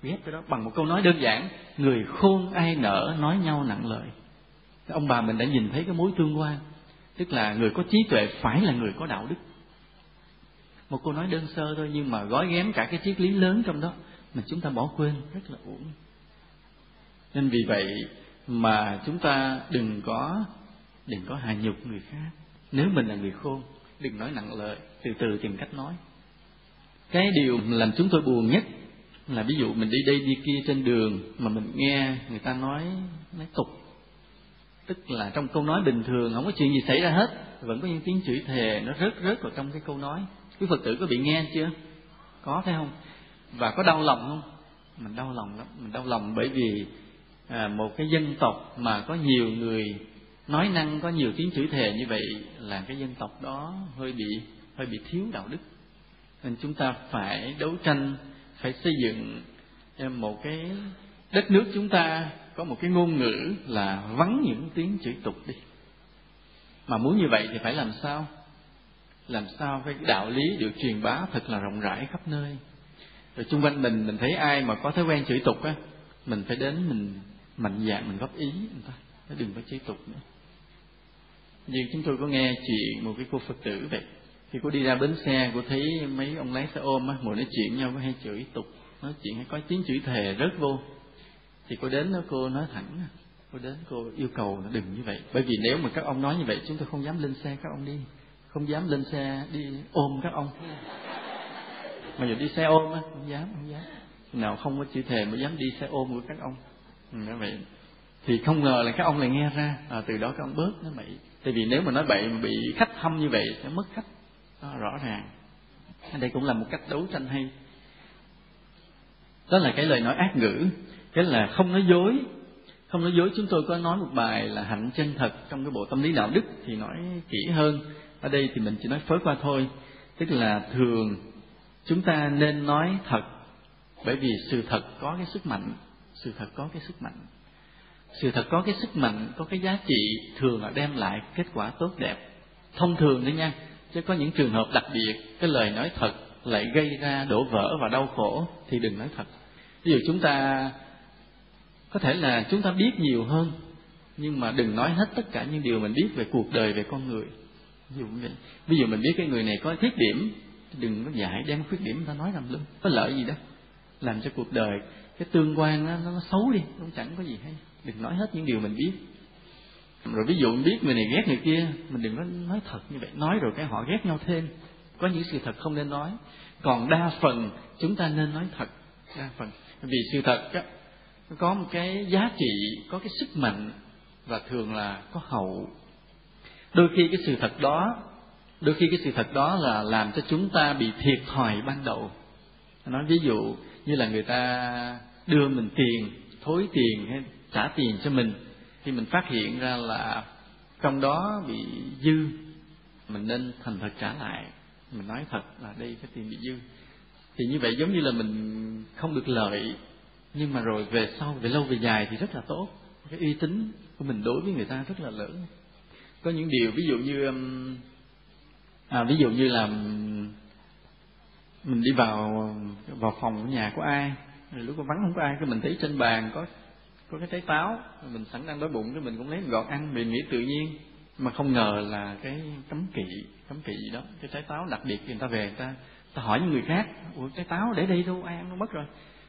A: Ghép cái đó. Bằng một câu nói đơn giản, người khôn ai nở nói nhau nặng lời. Ông bà mình đã nhìn thấy cái mối tương quan, tức là người có trí tuệ phải là người có đạo đức. Một câu nói đơn sơ thôi, nhưng mà gói ghém cả cái triết lý lớn trong đó, mà chúng ta bỏ quên, rất là uổng. Nên vì vậy mà chúng ta đừng có đừng có hạ nhục người khác. Nếu mình là người khôn đừng nói nặng lời từ từ tìm cách nói. Cái điều làm chúng tôi buồn nhất là ví dụ mình đi đây đi kia trên đường mà mình nghe người ta nói nói tục. Tức là trong câu nói bình thường không có chuyện gì xảy ra hết vẫn có những tiếng chửi thề nó rớt rớt vào trong cái câu nói. Quý phật tử có bị nghe chưa? Có phải không? Và có đau lòng không? Mình đau lòng lắm. Mình đau lòng bởi vì à, một cái dân tộc mà có nhiều người nói năng có nhiều tiếng chửi thề như vậy là cái dân tộc đó hơi bị hơi bị thiếu đạo đức. Nên chúng ta phải đấu tranh, phải xây dựng ờ, một cái đất nước chúng ta có một cái ngôn ngữ là vắng những tiếng chửi tục đi. Mà muốn như vậy thì phải làm sao? Làm sao cái đạo lý được truyền bá thật là rộng rãi khắp nơi? Rồi chung quanh mình mình thấy ai mà có thói quen chửi tục á, mình phải đến mình mạnh dạn, mình góp ý người ta. Đừng có chửi tục nữa vì chúng tôi có nghe chuyện một cái cô phật tử vậy. Thì cô đi ra bến xe cô thấy mấy ông lái xe ôm á ngồi nói chuyện nhau có hay chửi tục. Nói chuyện hay có tiếng chửi thề rớt vô. Thì cô đến đó cô nói thẳng cô đến cô yêu cầu là đừng như vậy. Bởi vì nếu mà các ông nói như vậy chúng tôi không dám lên xe các ông đi. Không dám lên xe đi ôm các ông. Mà giờ đi xe ôm á không dám không dám. Nào không có chữ thề mới dám đi xe ôm của các ông. Ừ, vậy. Thì không ngờ là các ông lại nghe ra. À, từ đó các ông bớt nó bậy tại vì nếu mà nói bậy mà bị khách hâm như vậy sẽ mất khách. Đó, rõ ràng. Đây cũng là một cách đấu tranh hay. Đó là cái lời nói ác ngữ cái là không nói dối. Không nói dối chúng tôi có nói một bài là hạnh chân thật trong cái bộ tâm lý đạo đức thì nói kỹ hơn. Ở đây thì mình chỉ nói phớt qua thôi. Tức là thường chúng ta nên nói thật bởi vì sự thật có cái sức mạnh sự thật có cái sức mạnh sự thật có cái sức mạnh có cái giá trị thường là đem lại kết quả tốt đẹp. Thông thường đấy nha chứ có những trường hợp đặc biệt cái lời nói thật lại gây ra đổ vỡ và đau khổ thì đừng nói thật. Ví dụ chúng ta có thể là chúng ta biết nhiều hơn nhưng mà đừng nói hết tất cả những điều mình biết về cuộc đời về con người. Ví dụ vậy. Ví dụ mình biết cái người này có khuyết điểm đừng có giải đem khuyết điểm ta nói làm lưng có lợi gì đó làm cho cuộc đời cái tương quan nó, nó xấu đi cũng chẳng có gì hay đừng nói hết những điều mình biết. Rồi ví dụ mình biết người này ghét người kia mình đừng nói nói thật như vậy. Nói rồi cái họ ghét nhau thêm. Có những sự thật không nên nói. Còn đa phần chúng ta nên nói thật. Đa phần. Vì sự thật á, có một cái giá trị có cái sức mạnh và thường là có hậu. Đôi khi cái sự thật đó đôi khi cái sự thật đó là làm cho chúng ta bị thiệt thòi ban đầu. Nói ví dụ như là người ta đưa mình tiền thối tiền hay trả tiền cho mình khi mình phát hiện ra là trong đó bị dư mình nên thành thật trả lại. Mình nói thật là đây cái tiền bị dư. Thì như vậy giống như là mình không được lợi nhưng mà rồi về sau về lâu về dài thì rất là tốt. Cái uy tín của mình đối với người ta rất là lớn. Có những điều ví dụ như um, à, ví dụ như là um, mình đi vào vào phòng của nhà của ai rồi lúc có vắng không có ai cái mình thấy trên bàn có có cái trái táo. Mình sẵn đang đói bụng cái mình cũng lấy gọt ăn mình nghĩ tự nhiên. Mà không ngờ là cái cấm kỵ cấm kỵ gì đó cái trái táo đặc biệt người ta về người ta ta hỏi những người khác ủa trái táo để đây đâu? Ai ăn nó mất rồi?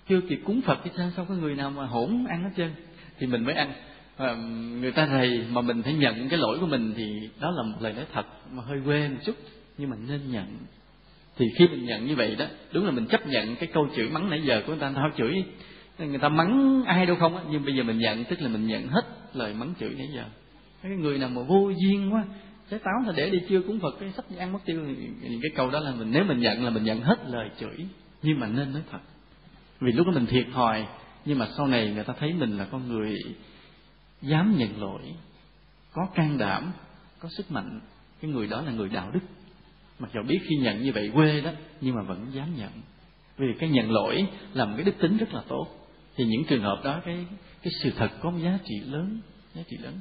A: Chưa kịp cúng phật thì sao sao có người nào mà hỗn ăn hết trơn? Thì mình mới ăn. À, người ta rầy mà mình phải nhận cái lỗi của mình thì đó là một lời nói thật mà hơi quê một chút nhưng mà nên nhận. Thì khi mình nhận như vậy đó đúng là mình chấp nhận cái câu chửi mắng nãy giờ của người ta thao chửi người ta mắng ai đâu không á, nhưng bây giờ mình nhận, tức là mình nhận hết lời mắng chửi nãy giờ. Cái người nào mà vô duyên quá, trái táo là để đi chưa cúng phật, cái sắp ăn mất tiêu. Thì cái câu đó là mình, nếu mình nhận là mình nhận hết lời chửi, nhưng mà nên nói thật. Vì lúc đó mình thiệt thòi, nhưng mà sau này người ta thấy mình là con người dám nhận lỗi, có can đảm, có sức mạnh, cái người đó là người đạo đức. Mặc dù biết khi nhận như vậy quê đó, nhưng mà vẫn dám nhận. Vì cái nhận lỗi là một cái đức tính rất là tốt thì những trường hợp đó cái cái sự thật có một giá trị lớn giá trị lớn.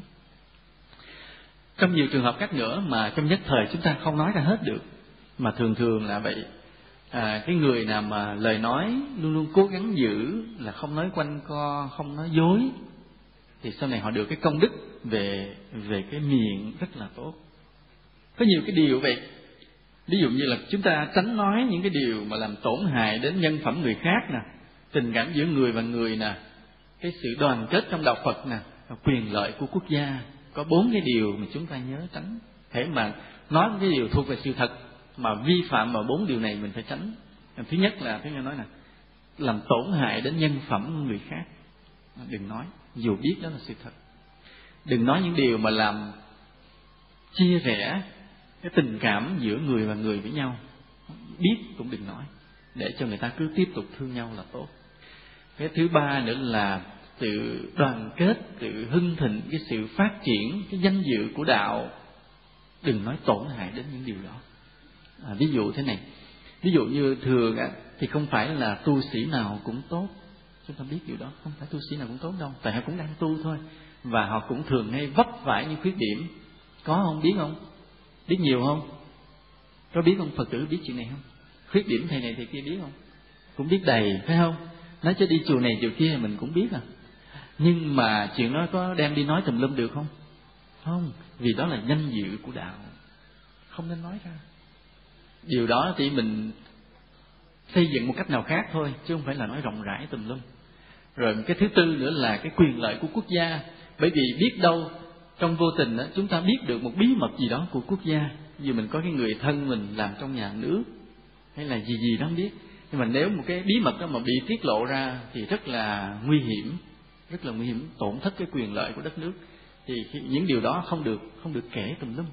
A: Trong nhiều trường hợp khác nữa mà trong nhất thời chúng ta không nói ra hết được mà thường thường là vậy. À, cái người nào mà lời nói luôn luôn cố gắng giữ là không nói quanh co không nói dối thì sau này họ được cái công đức về về cái miệng rất là tốt. Có nhiều cái điều vậy. Ví dụ như là chúng ta tránh nói những cái điều mà làm tổn hại đến nhân phẩm người khác nè tình cảm giữa người và người nè, cái sự đoàn kết trong đạo phật nè quyền lợi của quốc gia, có bốn cái điều mà chúng ta nhớ tránh. Thể mà nói cái điều thuộc về sự thật mà vi phạm vào bốn điều này mình phải tránh. Thứ nhất là, thứ nói nè, làm tổn hại đến nhân phẩm người khác. Đừng nói, dù biết đó là sự thật. Đừng nói những điều mà làm chia rẽ cái tình cảm giữa người và người với nhau. Biết cũng đừng nói, để cho người ta cứ tiếp tục thương nhau là tốt cái thứ ba nữa là sự đoàn kết sự hưng thịnh cái sự phát triển cái danh dự của đạo. Đừng nói tổn hại đến những điều đó. À, ví dụ thế này. Ví dụ như thường á, thì không phải là tu sĩ nào cũng tốt. Chúng ta biết điều đó. Không phải tu sĩ nào cũng tốt đâu. Tại họ cũng đang tu thôi. Và họ cũng thường hay vấp phải những khuyết điểm. Có không? Biết không? Biết nhiều không? Có biết không? Phật tử biết chuyện này không? Khuyết điểm thầy này thầy kia biết không? Cũng biết đầy phải không? Nói cho đi chùa này chùa kia mình cũng biết à. Nhưng mà chuyện đó có đem đi nói tùm lum được không? Không vì đó là danh dự của đạo. Không nên nói ra. Điều đó thì mình xây dựng một cách nào khác thôi chứ không phải là nói rộng rãi tùm lum. Rồi cái thứ tư nữa là cái quyền lợi của quốc gia. Bởi vì biết đâu trong vô tình đó, chúng ta biết được một bí mật gì đó của quốc gia. Vì mình có cái người thân mình làm trong nhà nước hay là gì gì đó không biết nhưng mà nếu một cái bí mật đó mà bị tiết lộ ra thì rất là nguy hiểm, rất là nguy hiểm, tổn thất cái quyền lợi của đất nước. Thì những điều đó không được không được kể tùm lum.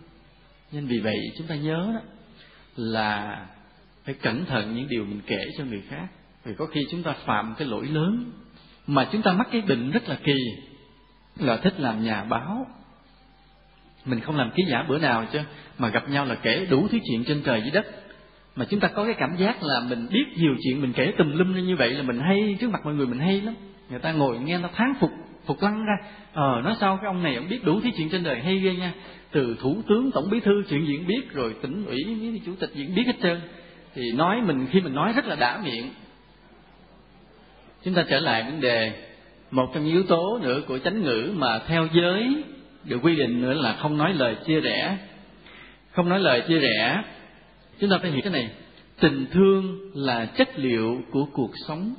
A: Nên vì vậy chúng ta nhớ đó là phải cẩn thận những điều mình kể cho người khác. Vì có khi chúng ta phạm cái lỗi lớn mà chúng ta mắc cái bệnh rất là kỳ, là thích làm nhà báo. Mình không làm ký giả bữa nào chứ, mà gặp nhau là kể đủ thứ chuyện trên trời dưới đất mà chúng ta có cái cảm giác là mình biết nhiều chuyện, mình kể tùm lum như vậy là mình hay, trước mặt mọi người mình hay lắm. Người ta ngồi nghe nó thán phục phục lăng ra. Ờ nói sao cái ông này ông biết đủ thứ chuyện trên đời hay ghê nha. Từ thủ tướng, tổng bí thư, chuyện gì cũng biết, rồi tỉnh ủy với chủ tịch gì cũng biết hết trơn. Thì nói mình, khi mình nói rất là đã miệng. Chúng ta trở lại vấn đề một trong những yếu tố nữa của chánh ngữ mà theo giới được quy định nữa là không nói lời chia rẽ. Không nói lời chia rẽ chúng ta phải hiểu cái này. Tình thương là chất liệu của cuộc sống.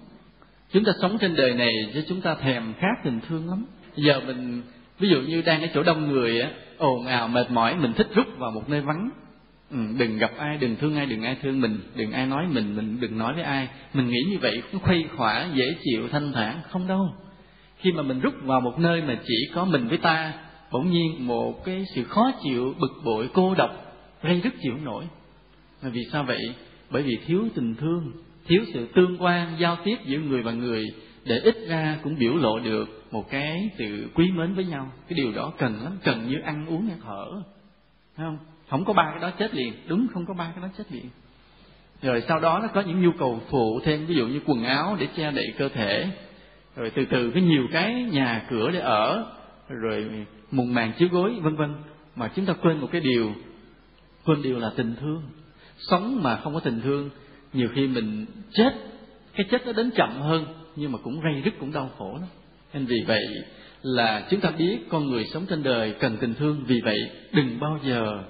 A: Chúng ta sống trên đời này chứ chúng ta thèm khát tình thương lắm. Giờ mình ví dụ như đang ở chỗ đông người á ồn ào mệt mỏi mình thích rút vào một nơi vắng. Ừ, đừng gặp ai đừng thương ai đừng ai thương mình đừng ai nói mình mình đừng nói với ai. Mình nghĩ như vậy cũng khuây khỏa dễ chịu thanh thản không đâu. Khi mà mình rút vào một nơi mà chỉ có mình với ta bỗng nhiên một cái sự khó chịu bực bội cô độc gây rất chịu nổi vì sao vậy? Bởi vì thiếu tình thương, thiếu sự tương quan, giao tiếp giữa người và người để ít ra cũng biểu lộ được một cái sự quý mến với nhau. Cái điều đó cần lắm, cần như ăn uống hay thở Thấy không? Không có ba cái đó chết liền. Đúng, không có ba cái đó chết liền. Rồi sau đó nó có những nhu cầu phụ thêm, ví dụ như quần áo để che đậy cơ thể. Rồi từ từ có nhiều cái nhà cửa để ở. Rồi mùng màn chiếu gối, vân vân. Mà chúng ta quên một cái điều, quên điều là tình thương sống mà không có tình thương, nhiều khi mình chết, cái chết nó đến chậm hơn, nhưng mà cũng gây rứt, cũng đau khổ lắm. Nên vì vậy là chúng ta biết con người sống trên đời cần tình thương. Vì vậy đừng bao giờ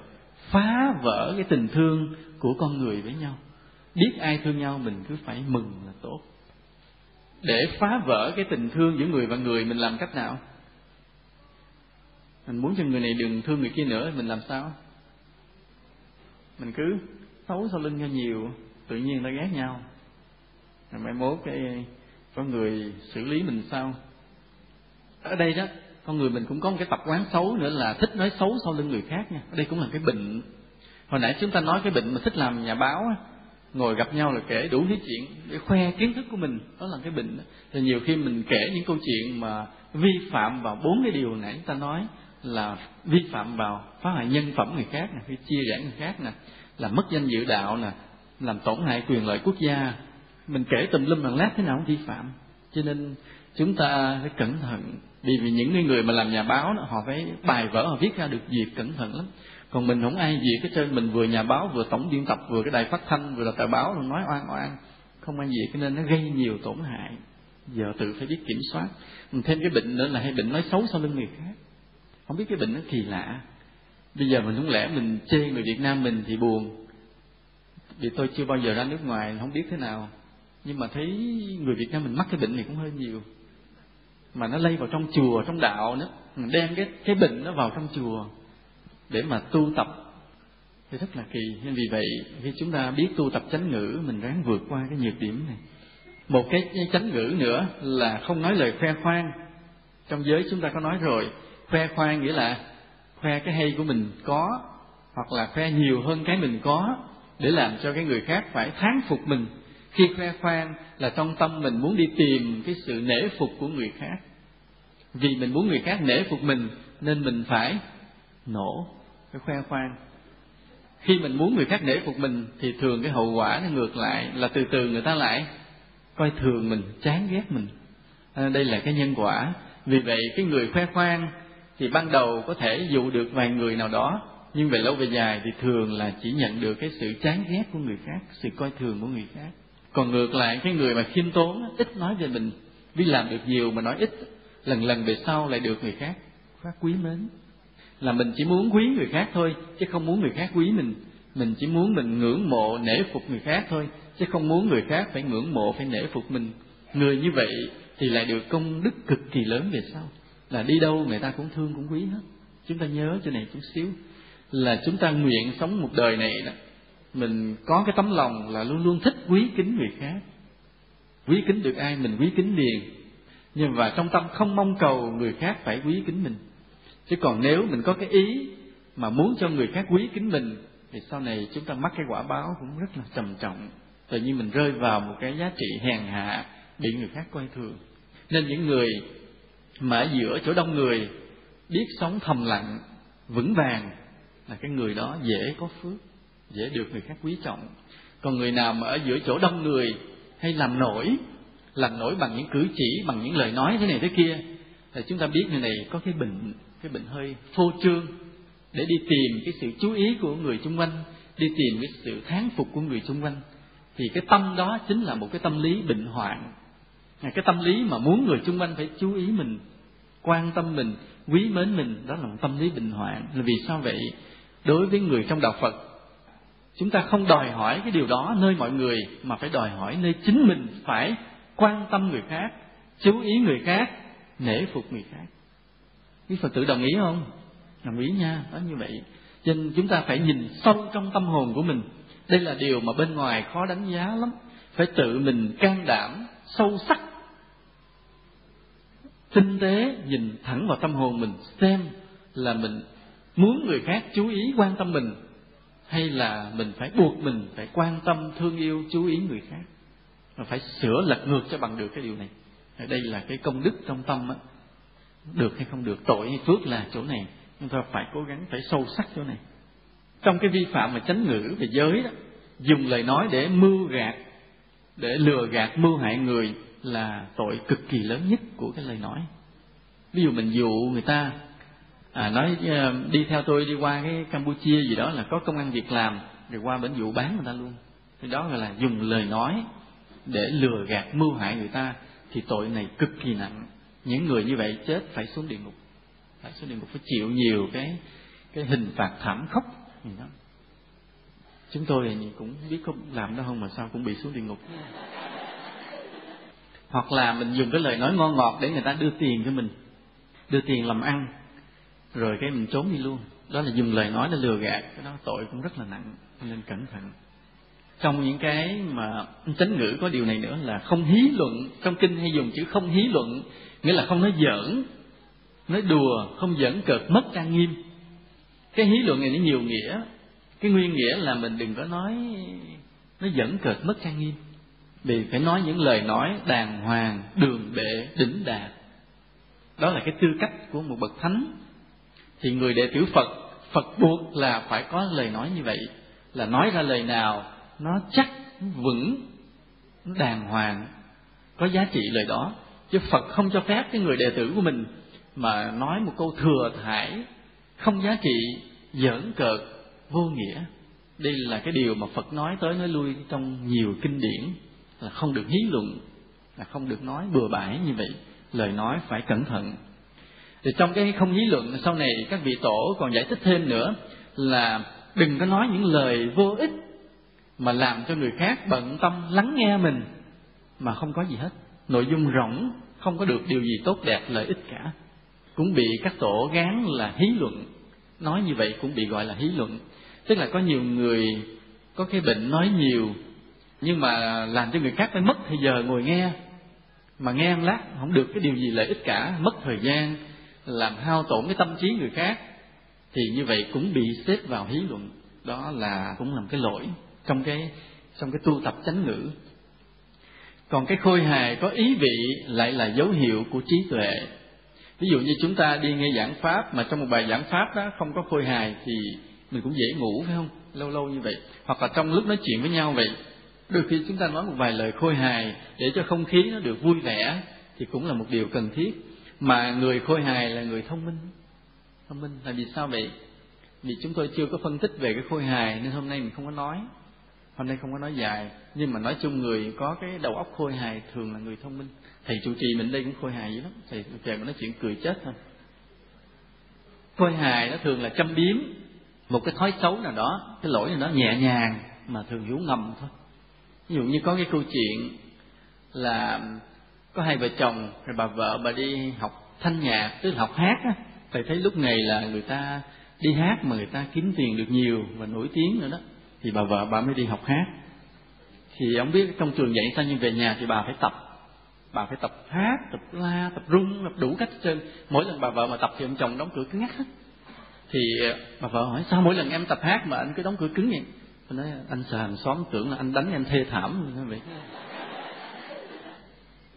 A: phá vỡ cái tình thương của con người với nhau. Biết ai thương nhau, mình cứ phải mừng là tốt. Để phá vỡ cái tình thương giữa người và người, mình làm cách nào? Mình muốn cho người này đừng thương người kia nữa, mình làm sao? Mình cứ xấu sau lưng nhau nhiều, tự nhiên nó ghét nhau. Rồi mai mốt cái có người xử lý mình sao? Ở đây đó, con người mình cũng có một cái tập quán xấu nữa là thích nói xấu sau lưng người khác nha. Ở đây cũng là cái bệnh. Hồi nãy chúng ta nói cái bệnh mà thích làm nhà báo á, ngồi gặp nhau là kể đủ thứ chuyện. Để khoe kiến thức của mình, đó là cái bệnh thì nhiều khi mình kể những câu chuyện mà vi phạm vào bốn cái điều nãy chúng ta nói là vi phạm vào phá hoại nhân phẩm người khác nè khi chia rẽ người khác nè là mất danh dự đạo nè làm tổn hại quyền lợi quốc gia. Mình kể tùm lum bằng lát thế nào cũng vi phạm. Cho nên chúng ta phải cẩn thận. Vì vì những người mà làm nhà báo đó, họ phải bài vở họ viết ra được việc cẩn thận lắm. Còn mình không ai gì cái trên mình vừa nhà báo vừa tổng biên tập vừa cái đài phát thanh vừa là tờ báo nói oan oan. Không ai gì cho nên nó gây nhiều tổn hại. Giờ tự phải biết kiểm soát. Mình thêm cái bệnh nữa là hay bệnh nói xấu sau lưng người khác. Không biết cái bệnh nó kỳ lạ bây giờ mình không lẽ mình chê người việt nam mình thì buồn. Vì tôi chưa bao giờ ra nước ngoài, không biết thế nào. Nhưng mà thấy người việt nam mình mắc cái bệnh này cũng hơi nhiều. Mà nó lây vào trong chùa, trong đạo nữa. Mình đem cái cái bệnh nó vào trong chùa để mà tu tập. Thì rất là kỳ. Nên vì vậy, khi chúng ta biết tu tập chánh ngữ, mình ráng vượt qua cái nhược điểm này. Một cái chánh ngữ nữa là không nói lời khoe khoang. Trong giới chúng ta có nói rồi, khoe khoang nghĩa là khoe cái hay của mình có hoặc là khoe nhiều hơn cái mình có để làm cho cái người khác phải thán phục mình. Khi khoe khoang là trong tâm mình muốn đi tìm cái sự nể phục của người khác. Vì mình muốn người khác nể phục mình nên mình phải nổ cái khoe khoang. Khi mình muốn người khác nể phục mình thì thường cái hậu quả nó ngược lại là từ từ người ta lại coi thường mình chán ghét mình. À, đây là cái nhân quả. Vì vậy cái người khoe khoang thì ban đầu có thể dụ được vài người nào đó, nhưng về lâu về dài thì thường là chỉ nhận được cái sự chán ghét của người khác, sự coi thường của người khác. Còn ngược lại, cái người mà khiêm tốn, ít nói về mình, vì làm được nhiều mà nói ít, lần lần về sau lại được người khác phát quý mến. Là mình chỉ muốn quý người khác thôi, chứ không muốn người khác quý mình. Mình chỉ muốn mình ngưỡng mộ, nể phục người khác thôi, chứ không muốn người khác phải ngưỡng mộ, phải nể phục mình. Người như vậy thì lại được công đức cực kỳ lớn về sau là đi đâu người ta cũng thương cũng quý hết. Chúng ta nhớ chỗ này chút xíu là chúng ta nguyện sống một đời này đó, mình có cái tấm lòng là luôn luôn thích quý kính người khác. Quý kính được ai mình quý kính liền. Nhưng mà trong tâm không mong cầu người khác phải quý kính mình. Chứ còn nếu mình có cái ý mà muốn cho người khác quý kính mình, thì sau này chúng ta mắc cái quả báo cũng rất là trầm trọng. Tự nhiên mình rơi vào một cái giá trị hèn hạ bị người khác coi thường. Nên những người mà ở giữa chỗ đông người, biết sống thầm lặng, vững vàng là cái người đó dễ có phước, dễ được người khác quý trọng. Còn người nào mà ở giữa chỗ đông người hay làm nổi làm nổi bằng những cử chỉ, bằng những lời nói thế này thế kia, thì chúng ta biết người này có cái bệnh cái bệnh hơi phô trương để đi tìm cái sự chú ý của người xung quanh, đi tìm cái sự thán phục của người xung quanh. Thì cái tâm đó chính là một cái tâm lý bệnh hoạn cái tâm lý mà muốn người xung quanh phải chú ý mình, quan tâm mình, quý mến mình, đó là một tâm lý bình hoạn. Là vì sao vậy? Đối với người trong đạo phật, chúng ta không đòi hỏi cái điều đó nơi mọi người, mà phải đòi hỏi nơi chính mình phải quan tâm người khác, chú ý người khác, nể phục người khác. Quý phật tử đồng ý không? Đồng ý nha, đó như vậy. Cho nên chúng ta phải nhìn sâu trong tâm hồn của mình. Đây là điều mà bên ngoài khó đánh giá lắm. Phải tự mình can đảm, sâu sắc tinh tế nhìn thẳng vào tâm hồn mình xem là mình muốn người khác chú ý quan tâm mình hay là mình phải buộc mình phải quan tâm, thương yêu, chú ý người khác. Và phải sửa lật ngược cho bằng được cái điều này. Đây là cái công đức trong tâm á. Được hay không được, tội hay phước là chỗ này. Chúng ta phải cố gắng phải sâu sắc chỗ này. Trong cái vi phạm mà chánh ngữ về giới đó, dùng lời nói để mưu gạt, để lừa gạt, mưu hại người là tội cực kỳ lớn nhất của cái lời nói. Ví dụ mình dụ người ta à, nói ờ, đi theo tôi đi qua cái campuchia gì đó là có công ăn việc làm rồi qua bển vụ bán người ta luôn. Thì đó gọi là dùng lời nói để lừa gạt mưu hại người ta thì tội này cực kỳ nặng. Những người như vậy chết phải xuống địa ngục phải xuống địa ngục phải chịu nhiều cái cái hình phạt thảm khốc gì đó. Chúng tôi thì cũng biết có làm đó không mà sao cũng bị xuống địa ngục hoặc là mình dùng cái lời nói ngon ngọt để người ta đưa tiền cho mình, đưa tiền làm ăn, rồi cái mình trốn đi luôn. Đó là dùng lời nói để lừa gạt, cái đó tội cũng rất là nặng nên cẩn thận. Trong những cái mà chánh ngữ có điều này nữa là không hí luận, trong kinh hay dùng chữ không hí luận, nghĩa là không nói giỡn, nói đùa, không giỡn cợt mất trang nghiêm. Cái hí luận này nó nhiều nghĩa, cái nguyên nghĩa là mình đừng có nói nó giỡn cợt mất trang nghiêm vì phải nói những lời nói đàng hoàng, đường bệ, đỉnh đạt đó là cái tư cách của một bậc thánh. Thì người đệ tử phật phật buộc là phải có lời nói như vậy. Là nói ra lời nào, nó chắc vững, nó đàng hoàng, có giá trị lời đó. Chứ phật không cho phép cái người đệ tử của mình mà nói một câu thừa thải, không giá trị, giỡn cợt, vô nghĩa. Đây là cái điều mà phật nói tới, nói lui trong nhiều kinh điển là không được hí luận, là không được nói bừa bãi như vậy, lời nói phải cẩn thận. Thì trong cái không hí luận, sau này các vị tổ còn giải thích thêm nữa là đừng có nói những lời vô ích mà làm cho người khác bận tâm lắng nghe mình, mà không có gì hết. Nội dung rỗng, không có được điều gì tốt đẹp, lợi ích cả. Cũng bị các tổ gán là hí luận, nói như vậy cũng bị gọi là hí luận. Tức là có nhiều người có cái bệnh nói nhiều nhưng mà làm cho người khác phải mất thời giờ ngồi nghe. Mà nghe lát, không được cái điều gì lợi ích cả, mất thời gian, làm hao tổn cái tâm trí người khác. Thì như vậy cũng bị xếp vào hí luận. Đó là cũng làm cái lỗi trong cái trong cái tu tập chánh ngữ. Còn cái khôi hài có ý vị lại là dấu hiệu của trí tuệ. Ví dụ như chúng ta đi nghe giảng pháp mà trong một bài giảng pháp đó không có khôi hài thì mình cũng dễ ngủ, phải không? Lâu lâu như vậy. Hoặc là trong lúc nói chuyện với nhau vậy đôi khi chúng ta nói một vài lời khôi hài để cho không khí nó được vui vẻ thì cũng là một điều cần thiết. Mà người khôi hài là người thông minh. Thông minh, là vì sao vậy? Vì chúng tôi chưa có phân tích về cái khôi hài nên hôm nay mình không có nói. Hôm nay không có nói dài. Nhưng mà nói chung người có cái đầu óc khôi hài thường là người thông minh. Thầy chủ trì mình đây cũng khôi hài dữ lắm. Thầy chủ trì nói chuyện cười chết thôi. Khôi hài nó thường là châm biếm một cái thói xấu nào đó, cái lỗi nào đó nhẹ nhàng mà thường hiểu ngầm thôi ví dụ như có cái câu chuyện là có hai vợ chồng, rồi bà vợ bà đi học thanh nhạc, tức là học hát á. Thầy thấy lúc này là người ta đi hát mà người ta kiếm tiền được nhiều và nổi tiếng nữa đó. Thì bà vợ bà mới đi học hát. Thì ông biết trong trường dạy sao nhưng về nhà thì bà phải tập. Bà phải tập hát, tập la, tập rung, tập đủ cách trên mỗi lần bà vợ mà tập thì ông chồng đóng cửa cứng ngắt hết. Thì ờ, bà vợ hỏi, sao mỗi lần em tập hát mà anh cứ đóng cửa cứng vậy? Tôi nói, anh sợ hàng xóm tưởng là anh đánh em thê thảm vậy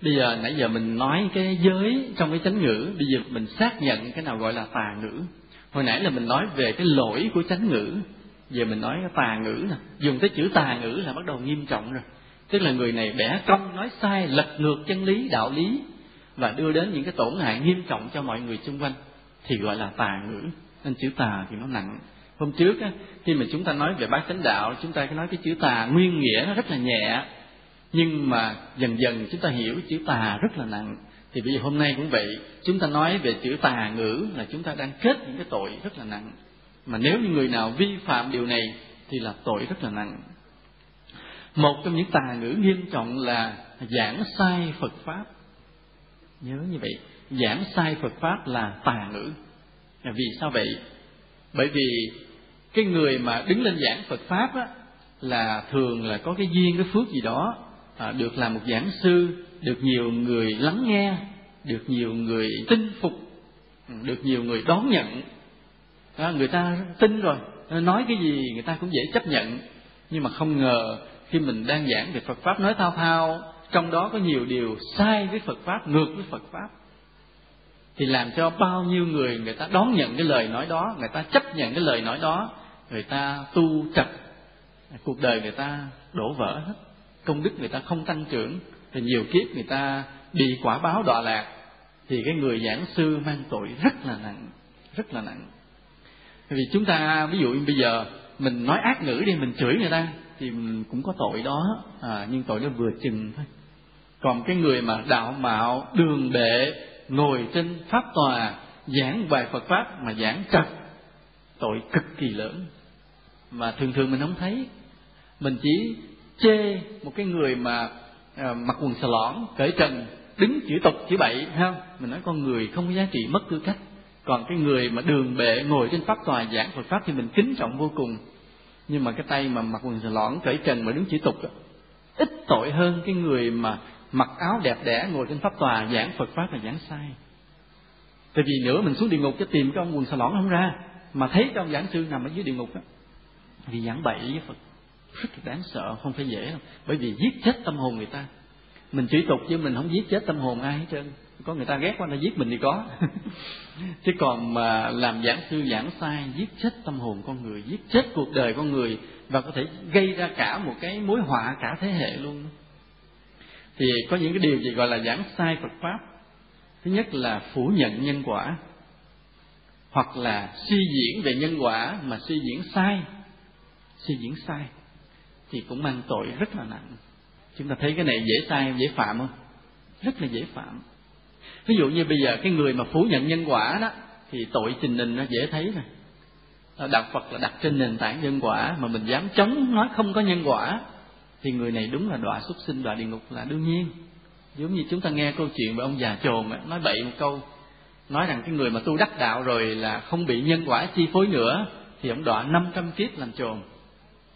A: bây giờ, nãy giờ mình nói cái giới trong cái chánh ngữ, bây giờ mình xác nhận cái nào gọi là tà ngữ. Hồi nãy là mình nói về cái lỗi của chánh ngữ. Giờ mình nói cái tà ngữ nè. Dùng cái chữ tà ngữ là bắt đầu nghiêm trọng rồi. Tức là người này bẻ cong, nói sai, lật ngược chân lý, đạo lý và đưa đến những cái tổn hại nghiêm trọng cho mọi người xung quanh thì gọi là tà ngữ. Nên chữ tà thì nó nặng hôm trước á, khi mà chúng ta nói về bát chánh đạo chúng ta cứ nói cái chữ tà nguyên nghĩa nó rất là nhẹ. Nhưng mà dần dần chúng ta hiểu chữ tà rất là nặng. Thì bây giờ hôm nay cũng vậy chúng ta nói về chữ tà ngữ là chúng ta đang kết những cái tội rất là nặng. Mà nếu như người nào vi phạm điều này thì là tội rất là nặng. Một trong những tà ngữ nghiêm trọng là giảng sai phật pháp. Nhớ như vậy giảng sai phật pháp là tà ngữ. Vì sao vậy? Bởi vì cái người mà đứng lên giảng phật pháp á, là thường là có cái duyên cái phước gì đó à, được làm một giảng sư được nhiều người lắng nghe được nhiều người tin phục ừ, được nhiều người đón nhận. À, người ta tin rồi nói cái gì người ta cũng dễ chấp nhận. Nhưng mà không ngờ khi mình đang giảng về Phật pháp nói thao thao trong đó có nhiều điều sai với Phật pháp ngược với Phật pháp thì làm cho bao nhiêu người người ta đón nhận cái lời nói đó người ta chấp nhận cái lời nói đó người ta tu chặt cuộc đời người ta đổ vỡ hết. Công đức người ta không tăng trưởng thì nhiều kiếp người ta bị quả báo đọa lạc thì cái người giảng sư mang tội rất là nặng rất là nặng. Vì chúng ta ví dụ bây giờ mình nói ác ngữ đi mình chửi người ta thì mình cũng có tội đó. À, nhưng tội nó vừa chừng thôi. Còn cái người mà đạo mạo đường bệ ngồi trên pháp tòa giảng bài phật pháp mà giảng trật tội cực kỳ lớn mà thường thường mình không thấy. Mình chỉ chê một cái người mà à, mặc quần xà lõn cởi trần đứng chữ tục chữ bậy ha mình nói con người không có giá trị mất tư cách. Còn cái người mà đường bệ ngồi trên pháp tòa giảng Phật pháp thì mình kính trọng vô cùng. Nhưng mà cái tay mà mặc quần xà lõn cởi trần mà đứng chỉ tục đó, ít tội hơn cái người mà mặc áo đẹp đẽ ngồi trên pháp tòa giảng Phật pháp là giảng sai. Tại vì nữa mình xuống địa ngục cho tìm cái ông quần xà lõn không ra. Mà thấy cái ông giảng sư nằm ở dưới địa ngục đó vì giảng bậy với Phật. Rất là đáng sợ, không phải dễ đâu. Bởi vì giết chết tâm hồn người ta. Mình chỉ tục chứ mình không giết chết tâm hồn ai hết trơn. Có người ta ghét quá, người ta giết mình thì có. *laughs* Chứ còn mà làm giảng sư, giảng sai, giết chết tâm hồn con người, giết chết cuộc đời con người và có thể gây ra cả một cái mối họa cả thế hệ luôn. Thì có những cái điều gì gọi là giảng sai Phật pháp? Thứ nhất là phủ nhận nhân quả, hoặc là suy diễn về nhân quả mà suy diễn sai suy diễn sai thì cũng mang tội rất là nặng. Chúng ta thấy cái này dễ sai, dễ phạm không? Rất là dễ phạm. Ví dụ như bây giờ cái người mà phủ nhận nhân quả đó, thì tội trình hình nó dễ thấy rồi. Đạo phật là đặt trên nền tảng nhân quả mà mình dám chống nói không có nhân quả, thì người này đúng là đọa súc sinh, đọa địa ngục là đương nhiên. Giống như chúng ta nghe câu chuyện về ông già chồn nói bậy một câu, nói rằng cái người mà tu đắc đạo rồi là không bị nhân quả chi phối nữa, thì ông đọa 500 kiếp làm chồn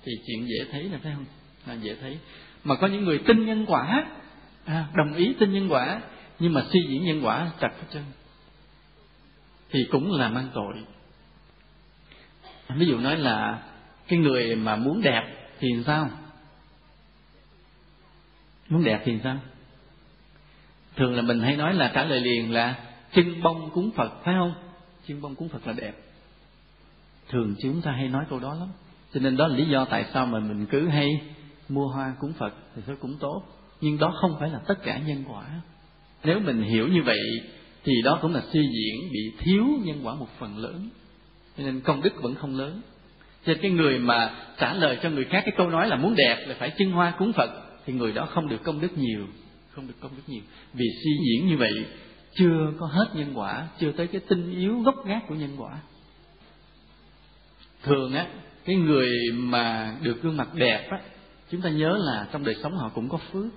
A: thì chuyện dễ thấy là phải không? À, dễ thấy. Mà có những người tin nhân quả à, đồng ý tin nhân quả nhưng mà suy diễn nhân quả chặt hết trơn. Thì cũng là mang tội. Ví dụ nói là cái người mà muốn đẹp thì sao? Muốn đẹp thì sao? Thường là mình hay nói là trả lời liền là chân bông cúng phật phải không? Chân bông cúng phật là đẹp. Thường chúng ta hay nói câu đó lắm cho nên đó là lý do tại sao mà mình cứ hay mua hoa cúng phật thì sẽ cũng tốt. Nhưng đó không phải là tất cả nhân quả. Nếu mình hiểu như vậy thì đó cũng là suy diễn bị thiếu nhân quả một phần lớn. Cho nên công đức vẫn không lớn. Cho nên cái người mà trả lời cho người khác cái câu nói là muốn đẹp là phải chân hoa cúng phật, thì người đó không được công đức nhiều. Không được công đức nhiều. Vì suy diễn như vậy, chưa có hết nhân quả, chưa tới cái tinh yếu gốc gác của nhân quả. Thường á cái người mà được gương mặt đẹp á chúng ta nhớ là trong đời sống họ cũng có phước.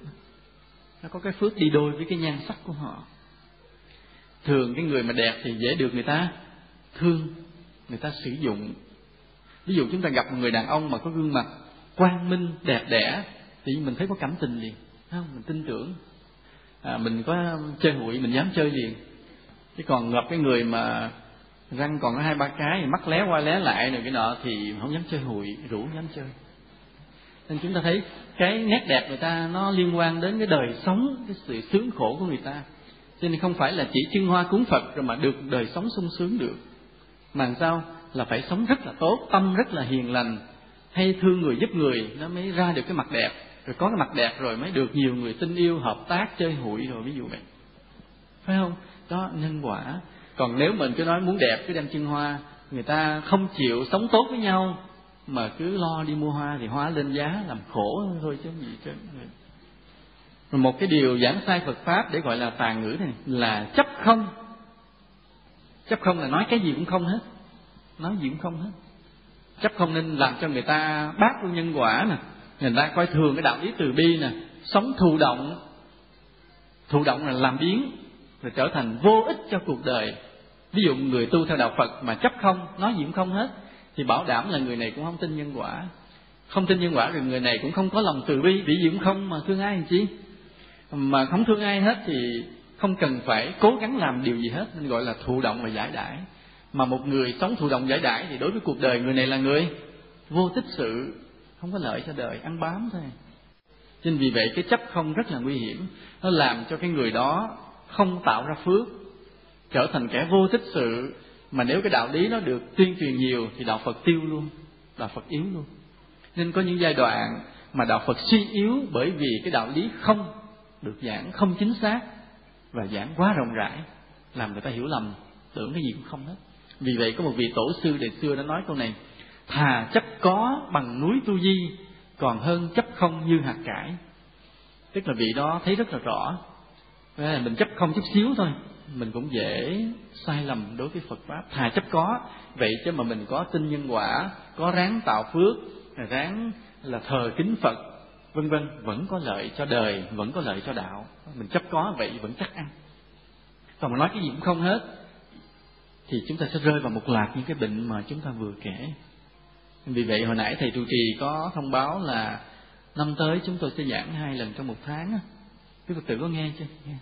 A: Nó có cái phước đi đôi với cái nhan sắc của họ. Thường cái người mà đẹp thì dễ được người ta thương người ta sử dụng. Ví dụ chúng ta gặp một người đàn ông mà có gương mặt quang minh đẹp đẽ thì mình thấy có cảm tình liền không? Mình tin tưởng. À, mình có chơi hụi mình dám chơi liền. Chứ còn gặp cái người mà răng còn có hai, ba cái, mắt lé qua lé lại rồi cái nọ thì không dám chơi hụi, rủ không dám chơi. Nên chúng ta thấy cái nét đẹp người ta, nó liên quan đến cái đời sống, cái sự sướng khổ của người ta. Cho nên không phải là chỉ trưng hoa cúng phật rồi mà được đời sống sung sướng được. Mà sao? Là phải sống rất là tốt, tâm rất là hiền lành, hay thương người giúp người, nó mới ra được cái mặt đẹp. Rồi có cái mặt đẹp rồi mới được nhiều người tin yêu, hợp tác, chơi hụi rồi, ví dụ vậy. Phải không? Đó, nhân quả còn nếu mình cứ nói muốn đẹp cứ đem chân hoa, người ta không chịu sống tốt với nhau, mà cứ lo đi mua hoa thì hoa lên giá, làm khổ thôi chứ gì chứ. Một cái điều giảng sai Phật pháp để gọi là tàn ngữ này là chấp không. Chấp không là nói cái gì cũng không hết, nói gì cũng không hết. Chấp không nên làm cho người ta bác luôn nhân quả nè, người ta coi thường cái đạo lý từ bi nè, sống thụ động. Thụ động là làm biến rồi trở thành vô ích cho cuộc đời. Ví dụ người tu theo đạo phật mà chấp không, nói gì cũng không hết, thì bảo đảm là người này cũng không tin nhân quả. Không tin nhân quả rồi người này cũng không có lòng từ bi vì gì cũng không mà thương ai làm chi. Mà không thương ai hết thì không cần phải cố gắng làm điều gì hết, nên gọi là thụ động và giải đãi. Mà một người sống thụ động giải đãi thì đối với cuộc đời người này là người vô tích sự, không có lợi cho đời, ăn bám thôi. Nên vì vậy cái chấp không rất là nguy hiểm. Nó làm cho cái người đó không tạo ra phước, trở thành kẻ vô tích sự, mà nếu cái đạo lý nó được tuyên truyền nhiều thì đạo phật tiêu luôn, đạo phật yếu luôn. Nên có những giai đoạn mà đạo phật suy yếu bởi vì cái đạo lý không được giảng, không chính xác và giảng quá rộng rãi, làm người ta hiểu lầm, tưởng cái gì cũng không hết. Vì vậy có một vị tổ sư đời xưa đã nói câu này, thà chấp có bằng núi tu di, còn hơn chấp không như hạt cải. Tức là vị đó thấy rất là rõ là mình chấp không chút xíu thôi. Mình cũng dễ sai lầm đối với Phật pháp. Thà chấp có, vậy chứ mà mình có tin nhân quả, có ráng tạo phước, ráng là thờ kính Phật, vân vân, vẫn có lợi cho đời, vẫn có lợi cho đạo. Mình chấp có, vậy vẫn chắc ăn. Còn mà nói cái gì cũng không hết, thì chúng ta sẽ rơi vào một loạt những cái bệnh mà chúng ta vừa kể. Vì vậy, hồi nãy thầy trụ trì có thông báo là năm tới chúng tôi sẽ giảng hai lần trong một tháng quý phật tử có nghe chưa? Nghe.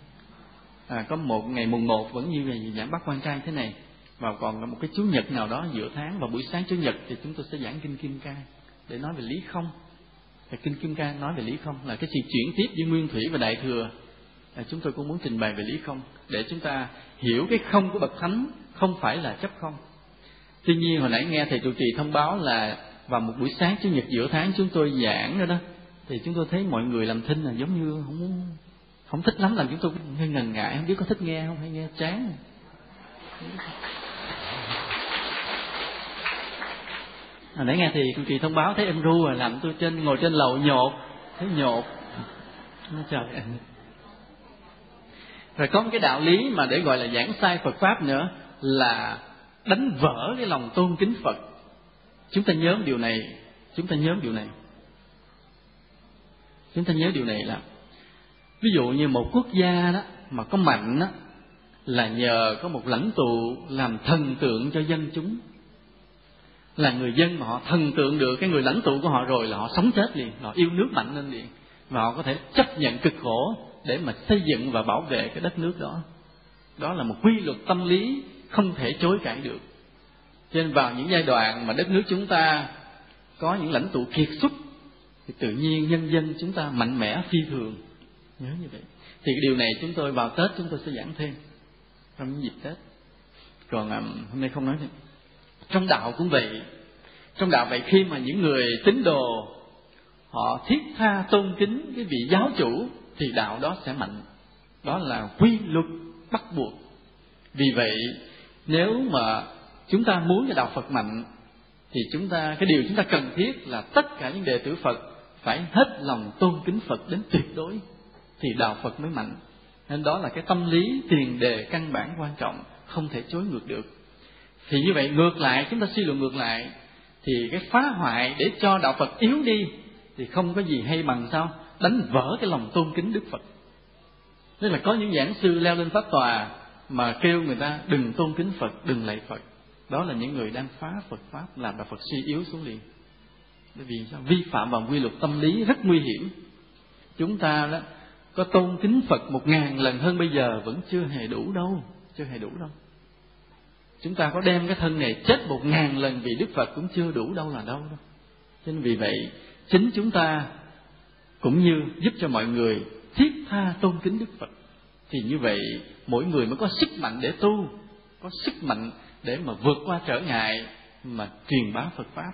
A: À, có một ngày mùng một vẫn như ngày giảng bắt quan trai thế này. Và còn một cái chủ nhật nào đó giữa tháng và buổi sáng chủ nhật thì chúng tôi sẽ giảng kinh kim cang để nói về lý không. Và kinh kim cang nói về lý không là cái sự chuyển tiếp giữa nguyên thủy và đại thừa. À, chúng tôi cũng muốn trình bày về lý không để chúng ta hiểu cái không của bậc thánh không phải là chấp không. Tuy nhiên hồi nãy nghe thầy trụ trì thông báo là vào một buổi sáng chủ nhật giữa tháng chúng tôi giảng rồi đó thì chúng tôi thấy mọi người làm thinh là giống như không muốn không thích lắm làm chúng tôi hơi ngần ngại không biết có thích nghe không hay nghe chán hồi nãy nghe thì trụ trì thông báo thấy em ru rồi làm tôi trên ngồi trên lầu nhột thấy nhột nó trời rồi có một cái đạo lý mà để gọi là giảng sai Phật pháp nữa là đánh vỡ cái lòng tôn kính Phật. Chúng ta nhớ điều này, chúng ta nhớ điều này. Chúng ta nhớ điều này là ví dụ như một quốc gia đó mà có mạnh đó, là nhờ có một lãnh tụ làm thần tượng cho dân chúng. Là người dân mà họ thần tượng được cái người lãnh tụ của họ rồi là họ sống chết liền, họ yêu nước mạnh lên liền. Và họ có thể chấp nhận cực khổ để mà xây dựng và bảo vệ cái đất nước đó. Đó là một quy luật tâm lý không thể chối cãi được. Cho nên vào những giai đoạn mà đất nước chúng ta có những lãnh tụ kiệt xuất, thì tự nhiên nhân dân chúng ta mạnh mẽ phi thường nhớ như vậy. Thì cái điều này chúng tôi vào tết chúng tôi sẽ giảng thêm trong những dịp tết. Còn um, hôm nay không nói thêm. Trong đạo cũng vậy. Trong đạo vậy khi mà những người tín đồ họ thiết tha tôn kính cái vị giáo chủ thì đạo đó sẽ mạnh. Đó là quy luật bắt buộc. Vì vậy nếu mà chúng ta muốn cho đạo phật mạnh thì chúng ta cái điều chúng ta cần thiết là tất cả những đệ tử phật phải hết lòng tôn kính phật đến tuyệt đối thì đạo phật mới mạnh. Nên đó là cái tâm lý tiền đề căn bản quan trọng, không thể chối ngược được. Thì như vậy ngược lại, chúng ta suy luận ngược lại, thì cái phá hoại để cho đạo phật yếu đi thì không có gì hay bằng sao? Đánh vỡ cái lòng tôn kính đức phật. Nên là có những giảng sư leo lên pháp tòa mà kêu người ta đừng tôn kính phật, đừng lạy phật. Đó là những người đang phá Phật pháp, làm đạo Phật suy yếu xuống liền. Bởi vì sao? Vi phạm vào quy luật tâm lý rất nguy hiểm. Chúng ta đó có tôn kính Phật một ngàn lần hơn bây giờ vẫn chưa hề đủ đâu, chưa hề đủ đâu. Chúng ta có đem cái thân này chết một ngàn lần vì Đức Phật cũng chưa đủ đâu là đâu đâu cho nên vì vậy, chính chúng ta cũng như giúp cho mọi người thiết tha tôn kính Đức Phật. Thì như vậy, mỗi người mới có sức mạnh để tu, có sức mạnh để mà vượt qua trở ngại mà truyền bá Phật pháp.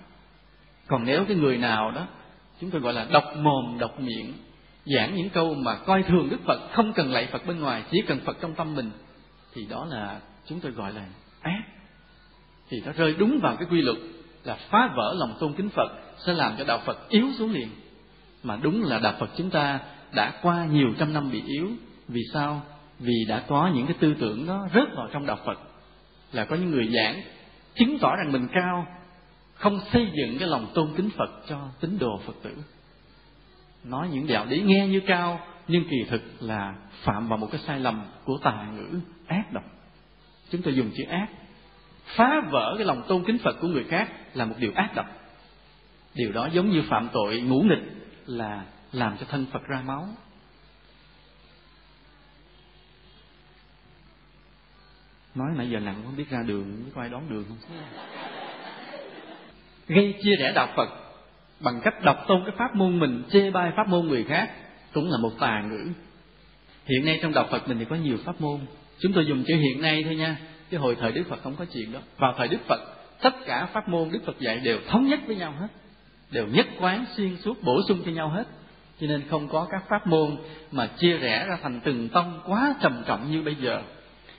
A: Còn nếu cái người nào đó, chúng tôi gọi là độc mồm, độc miệng giảng những câu mà coi thường Đức Phật, không cần lạy Phật bên ngoài, chỉ cần Phật trong tâm mình, thì đó là chúng tôi gọi là ác. Thì nó rơi đúng vào cái quy luật là phá vỡ lòng tôn kính Phật sẽ làm cho đạo Phật yếu xuống liền. Mà đúng là đạo Phật chúng ta đã qua nhiều trăm năm bị yếu. Vì sao? Vì đã có những cái tư tưởng nó rớt vào trong đạo Phật. Là có những người giảng chứng tỏ rằng mình cao, không xây dựng cái lòng tôn kính Phật cho tín đồ Phật tử nói những đạo lý nghe như cao, nhưng kỳ thực là phạm vào một cái sai lầm của tà ngữ ác độc. Chúng tôi dùng chữ ác. Phá vỡ cái lòng tôn kính Phật của người khác là một điều ác độc. Điều đó giống như phạm tội ngũ nghịch là làm cho thân Phật ra máu. Nói nãy giờ nặng không biết ra đường có ai đón đường không? Gây chia rẽ đạo Phật bằng cách đọc tôn cái pháp môn mình, chê bai pháp môn người khác, cũng là một tà ngữ. Hiện nay trong đạo Phật mình thì có nhiều pháp môn. Chúng tôi dùng chữ hiện nay thôi nha, chứ hồi thời Đức Phật không có chuyện đó. Vào thời Đức Phật, tất cả pháp môn Đức Phật dạy đều thống nhất với nhau hết, đều nhất quán xuyên suốt, bổ sung cho nhau hết. Cho nên không có các pháp môn mà chia rẽ ra thành từng tông quá trầm trọng như bây giờ.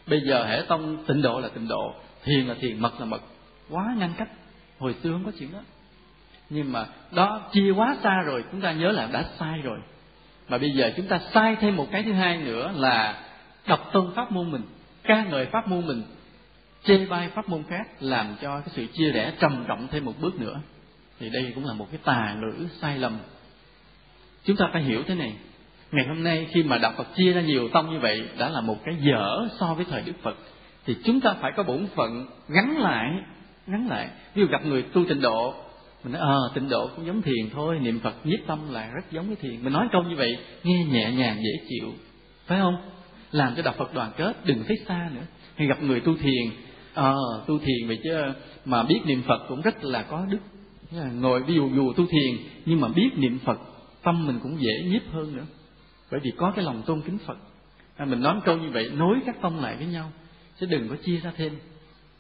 A: Bây giờ hệ tông tịnh độ là tịnh độ, thiền là thiền, mật là mật. Quá ngăn cách. Hồi xưa không có chuyện đó nhưng mà đó chia quá xa rồi, chúng ta nhớ là đã sai rồi. Mà bây giờ chúng ta sai thêm một cái thứ hai nữa là đọc tôn pháp môn mình, ca ngợi pháp môn mình, chê bai pháp môn khác làm cho cái sự chia rẽ trầm trọng thêm một bước nữa. Thì đây cũng là một cái tà ngữ sai lầm. Chúng ta phải hiểu thế này. Ngày hôm nay khi mà đạo Phật chia ra nhiều tông như vậy đã là một cái dở so với thời Đức Phật. Thì chúng ta phải có bổn phận gắn lại gắn lại. Ví dụ gặp người tu tịnh độ mình nói ờ à, tịnh độ cũng giống thiền thôi niệm phật nhiếp tâm là rất giống với thiền. Mình nói câu như vậy nghe nhẹ nhàng dễ chịu. Phải không? Làm cho đạo phật đoàn kết đừng thấy xa nữa. Hay gặp người tu thiền ờ à, tu thiền vậy chứ mà biết niệm phật cũng rất là có đức. Ngồi ví dụ dù tu thiền nhưng mà biết niệm phật tâm mình cũng dễ nhiếp hơn nữa. Bởi vì có cái lòng tôn kính phật. À, mình nói câu như vậy nối các tông lại với nhau chứ đừng có chia ra thêm.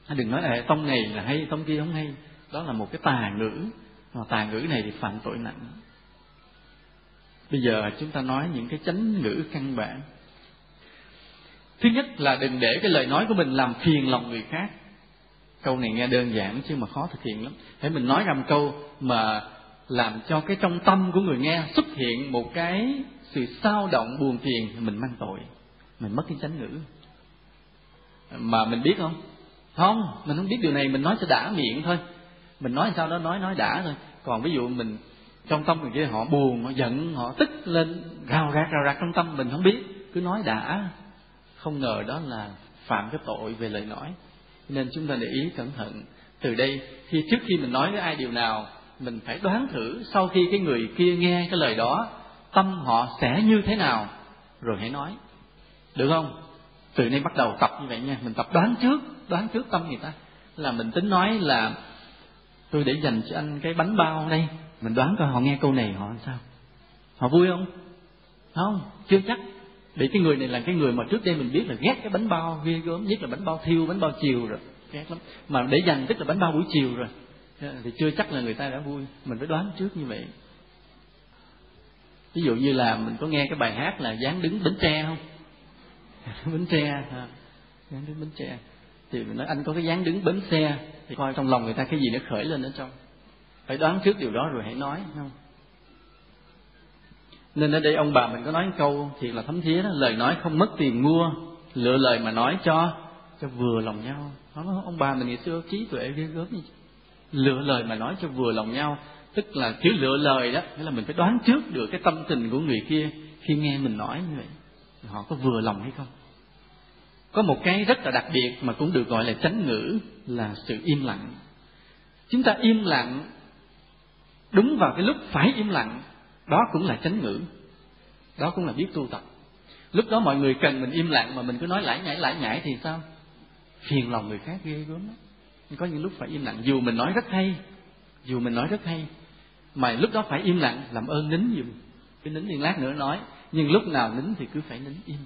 A: À, đừng nói à, tông này là hay tông kia không hay đó là một cái tà ngữ. Mà tà ngữ này thì phạm tội nặng. Bây giờ chúng ta nói những cái chánh ngữ căn bản. Thứ nhất là đừng để cái lời nói của mình làm phiền lòng người khác. Câu này nghe đơn giản chứ mà khó thực hiện lắm. Thế mình nói ra một câu mà làm cho cái trong tâm của người nghe xuất hiện một cái sự sao động buồn phiền thì mình mang tội. Mình mất cái chánh ngữ. Mà mình biết không? Không, mình không biết điều này, mình nói cho đã miệng thôi mình nói sao đó, nói nói đã thôi. Còn ví dụ mình, trong tâm mình kia, họ buồn, họ giận, họ tức lên, rào rạc rào rạc trong tâm mình, không biết. Cứ nói đã. Không ngờ đó là phạm cái tội về lời nói. Nên chúng ta để ý cẩn thận. Từ đây, khi trước khi mình nói với ai điều nào, mình phải đoán thử sau khi cái người kia nghe cái lời đó, tâm họ sẽ như thế nào. Rồi hãy nói. Được không? Từ nay bắt đầu tập như vậy nha. Mình tập đoán trước đoán trước tâm người ta. Là mình tính nói là tôi để dành cho anh cái bánh bao đây. Mình đoán coi họ nghe câu này họ làm sao. Họ vui không? Không, chưa chắc. Để cái người này là cái người mà trước đây mình biết là ghét cái bánh bao ghê gớm, nhất là bánh bao thiêu, bánh bao chiều rồi. Ghét lắm. Mà để dành tức là bánh bao buổi chiều rồi. Thì chưa chắc là người ta đã vui. Mình phải đoán trước như vậy. Ví dụ như là mình có nghe cái bài hát là dáng đứng bến tre không? Bến tre ha dáng đứng bến tre thì mình nói anh có cái dáng đứng bến xe thì coi trong lòng người ta cái gì nó khởi lên ở trong. Phải đoán trước điều đó rồi hãy nói không? Nên ở đây ông bà mình có nói câu thiệt là thấm thía đó lời nói không mất tiền mua lựa lời mà nói cho cho vừa lòng nhau. Đó, ông bà mình ngày xưa trí tuệ ghê gớm như lựa lời mà nói cho vừa lòng nhau tức là chữ lựa lời đó nghĩa là mình phải đoán trước được cái tâm tình của người kia khi nghe mình nói như vậy. Họ có vừa lòng hay không? Có một cái rất là đặc biệt mà cũng được gọi là chánh ngữ là sự im lặng. Chúng ta im lặng đúng vào cái lúc phải im lặng, đó cũng là chánh ngữ. Đó cũng là biết tu tập. Lúc đó mọi người cần mình im lặng mà mình cứ nói lải nhải lải nhải thì sao? Phiền lòng người khác ghê gớm có những lúc phải im lặng, dù mình nói rất hay, dù mình nói rất hay, mà lúc đó phải im lặng, làm ơn nín giùm cái nín liên lát nữa nói, nhưng lúc nào nín thì cứ phải nín im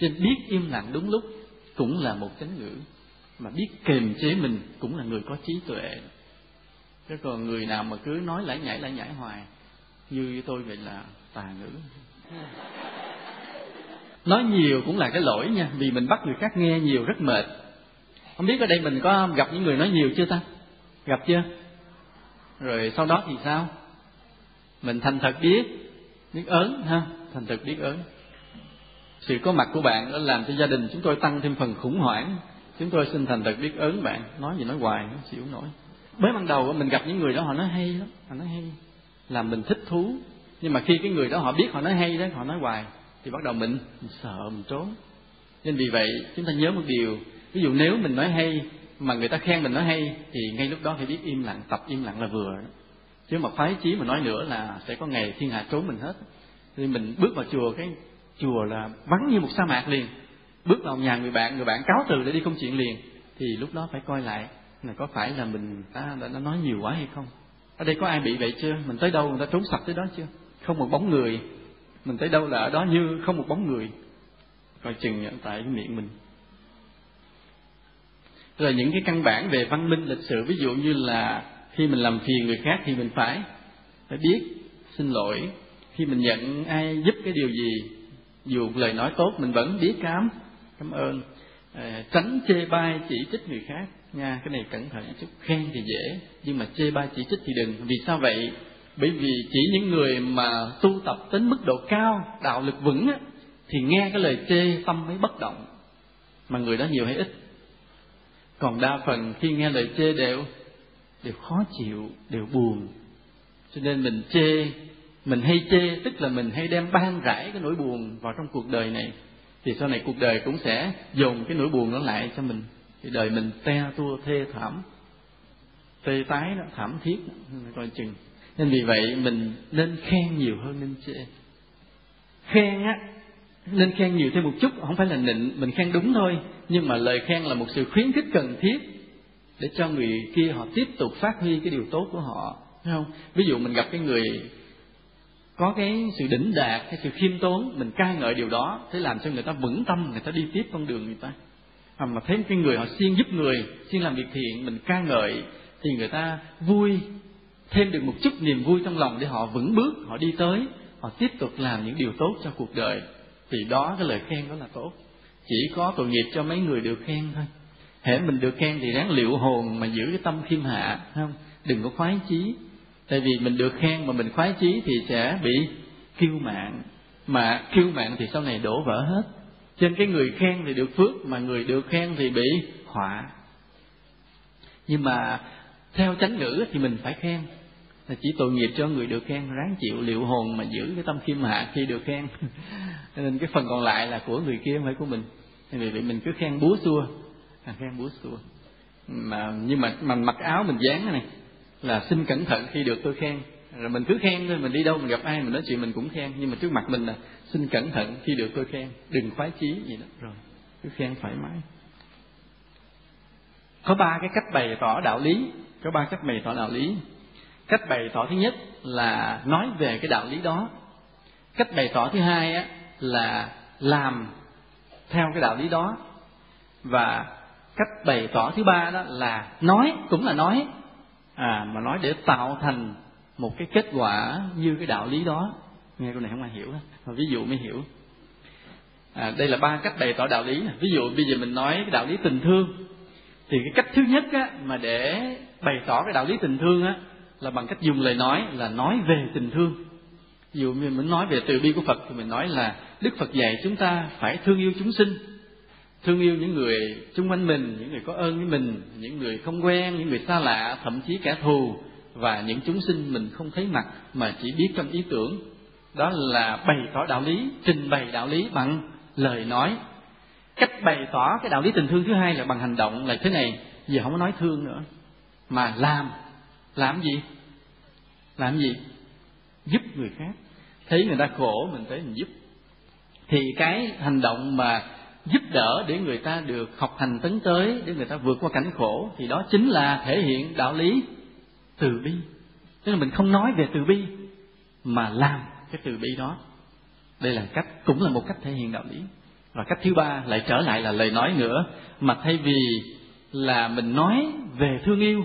A: cho biết im lặng đúng lúc cũng là một chánh ngữ. Mà biết kềm chế mình cũng là người có trí tuệ. Chứ còn người nào mà cứ nói lải nhải lải nhải hoài, như tôi vậy là tà ngữ. Nói nhiều cũng là cái lỗi nha, vì mình bắt người khác nghe nhiều rất mệt. Không biết ở đây mình có gặp những người nói nhiều chưa ta? Gặp chưa? Rồi sau đó thì sao? Mình thành thật biết biết ớn ha, thành thật biết ớn sự có mặt của bạn đã làm cho gia đình chúng tôi tăng thêm phần khủng hoảng. Chúng tôi xin thành thật biết ơn bạn. Nói gì nói hoài nó chịu nổi. Mới ban đầu mình gặp những người đó họ nói hay lắm họ nói hay. Làm mình thích thú. Nhưng mà khi cái người đó họ biết họ nói hay đó họ nói hoài thì bắt đầu mình, mình sợ mình trốn. Nên vì vậy chúng ta nhớ một điều. Ví dụ nếu mình nói hay mà người ta khen mình nói hay thì ngay lúc đó phải biết im lặng tập im lặng là vừa chứ mà phái chí mà nói nữa là sẽ có ngày thiên hạ trốn mình hết. Thì mình bước vào chùa cái chùa là vắng như một sa mạc liền. Bước vào nhà người bạn người bạn cáo từ để đi công chuyện liền. Thì lúc đó phải coi lại là có phải là mình đã, đã, đã nói nhiều quá hay không? Ở đây có ai bị vậy chưa? Mình tới đâu người ta trốn sạch tới đó chưa? Không một bóng người. Mình tới đâu là ở đó như không một bóng người. Coi chừng tại cái miệng mình. Rồi những cái căn bản về văn minh lịch sự ví dụ như là khi mình làm phiền người khác thì mình phải phải biết xin lỗi. Khi mình nhận ai giúp cái điều gì dù lời nói tốt mình vẫn biết cám. Cảm ơn. À, tránh chê bai chỉ trích người khác. Nha cái này cẩn thận chút. Khen thì dễ nhưng mà chê bai chỉ trích thì đừng. Vì sao vậy? Bởi vì chỉ những người mà tu tập đến mức độ cao đạo lực vững á, thì nghe cái lời chê tâm mới bất động. Mà người đó nhiều hay ít? Còn đa phần khi nghe lời chê đều đều khó chịu đều buồn. Cho nên mình chê mình hay chê, tức là mình hay đem ban rải cái nỗi buồn vào trong cuộc đời này. Thì sau này cuộc đời cũng sẽ dồn cái nỗi buồn đó lại cho mình. Thì đời mình te tua, thê thảm, tê tái đó, thảm thiết, coi chừng. Nên vì vậy mình nên khen nhiều hơn nên chê. Khen á, nên khen nhiều thêm một chút, không phải là nịnh, mình khen đúng thôi. Nhưng mà lời khen là một sự khuyến khích cần thiết để cho người kia họ tiếp tục phát huy cái điều tốt của họ. Thấy không? Ví dụ mình gặp cái người có cái sự đỉnh đạt hay sự khiêm tốn, mình ca ngợi điều đó, thế làm cho người ta vững tâm, người ta đi tiếp con đường người ta. Hoặc mà thấy cái người họ siêng giúp người, siêng làm việc thiện, mình ca ngợi, thì người ta vui, thêm được một chút niềm vui trong lòng để họ vững bước, họ đi tới, họ tiếp tục làm những điều tốt cho cuộc đời. Thì đó, cái lời khen đó là tốt. Chỉ có tội nghiệp cho mấy người được khen thôi. Hễ mình được khen thì ráng liệu hồn mà giữ cái tâm khiêm hạ không? Đừng có khoái chí tại vì mình được khen mà mình khoái chí thì sẽ bị kiêu mạn. Mà kiêu mạn thì sau này đổ vỡ hết. Trên cái người khen thì được phước mà người được khen thì bị họa. Nhưng mà theo chánh ngữ thì mình phải khen. Là chỉ tội nghiệp cho người được khen ráng chịu liệu hồn mà giữ cái tâm khiêm hạ khi được khen. *laughs* Nên cái phần còn lại là của người kia không phải của mình. Vì vậy mình cứ khen búa xua. À, khen búa xua. Mà nhưng mà mình mặc áo mình dán này là xin cẩn thận khi được tôi khen. Rồi mình cứ khen thôi mình đi đâu mình gặp ai mình nói chuyện mình cũng khen. Nhưng mà trước mặt mình là xin cẩn thận khi được tôi khen. Đừng khoái chí gì đó. Rồi cứ khen thoải mái. Có ba cái cách bày tỏ đạo lý. Có ba cách bày tỏ đạo lý. Cách bày tỏ thứ nhất là nói về cái đạo lý đó. Cách bày tỏ thứ hai á, là làm theo cái đạo lý đó. Và cách bày tỏ thứ ba đó là nói cũng là nói à mà nói để tạo thành một cái kết quả như cái đạo lý đó. Nghe câu này không ai hiểu mà ví dụ mới hiểu. À, đây là ba cách bày tỏ đạo lý. Ví dụ bây giờ mình nói cái đạo lý tình thương. Thì cái cách thứ nhất á, mà để bày tỏ cái đạo lý tình thương á là bằng cách dùng lời nói là nói về tình thương. Ví dụ mình muốn nói về từ bi của phật thì mình nói là đức phật dạy chúng ta phải thương yêu chúng sinh thương yêu những người xung quanh mình, những người có ơn với mình, những người không quen, những người xa lạ, thậm chí kẻ thù và những chúng sinh mình không thấy mặt mà chỉ biết trong ý tưởng. Đó là bày tỏ đạo lý, trình bày đạo lý bằng lời nói. Cách bày tỏ cái đạo lý tình thương thứ hai là bằng hành động là thế này, giờ không có nói thương nữa. Mà làm làm gì? Làm gì? Giúp người khác. Thấy người ta khổ, mình tới mình giúp. Thì cái hành động mà giúp đỡ để người ta được học hành tấn tới, để người ta vượt qua cảnh khổ, thì đó chính là thể hiện đạo lý từ bi. Tức là mình không nói về từ bi, mà làm cái từ bi đó. Đây là cách, cũng là một cách thể hiện đạo lý. Và cách thứ ba lại trở lại là lời nói nữa, mà thay vì là mình nói về thương yêu,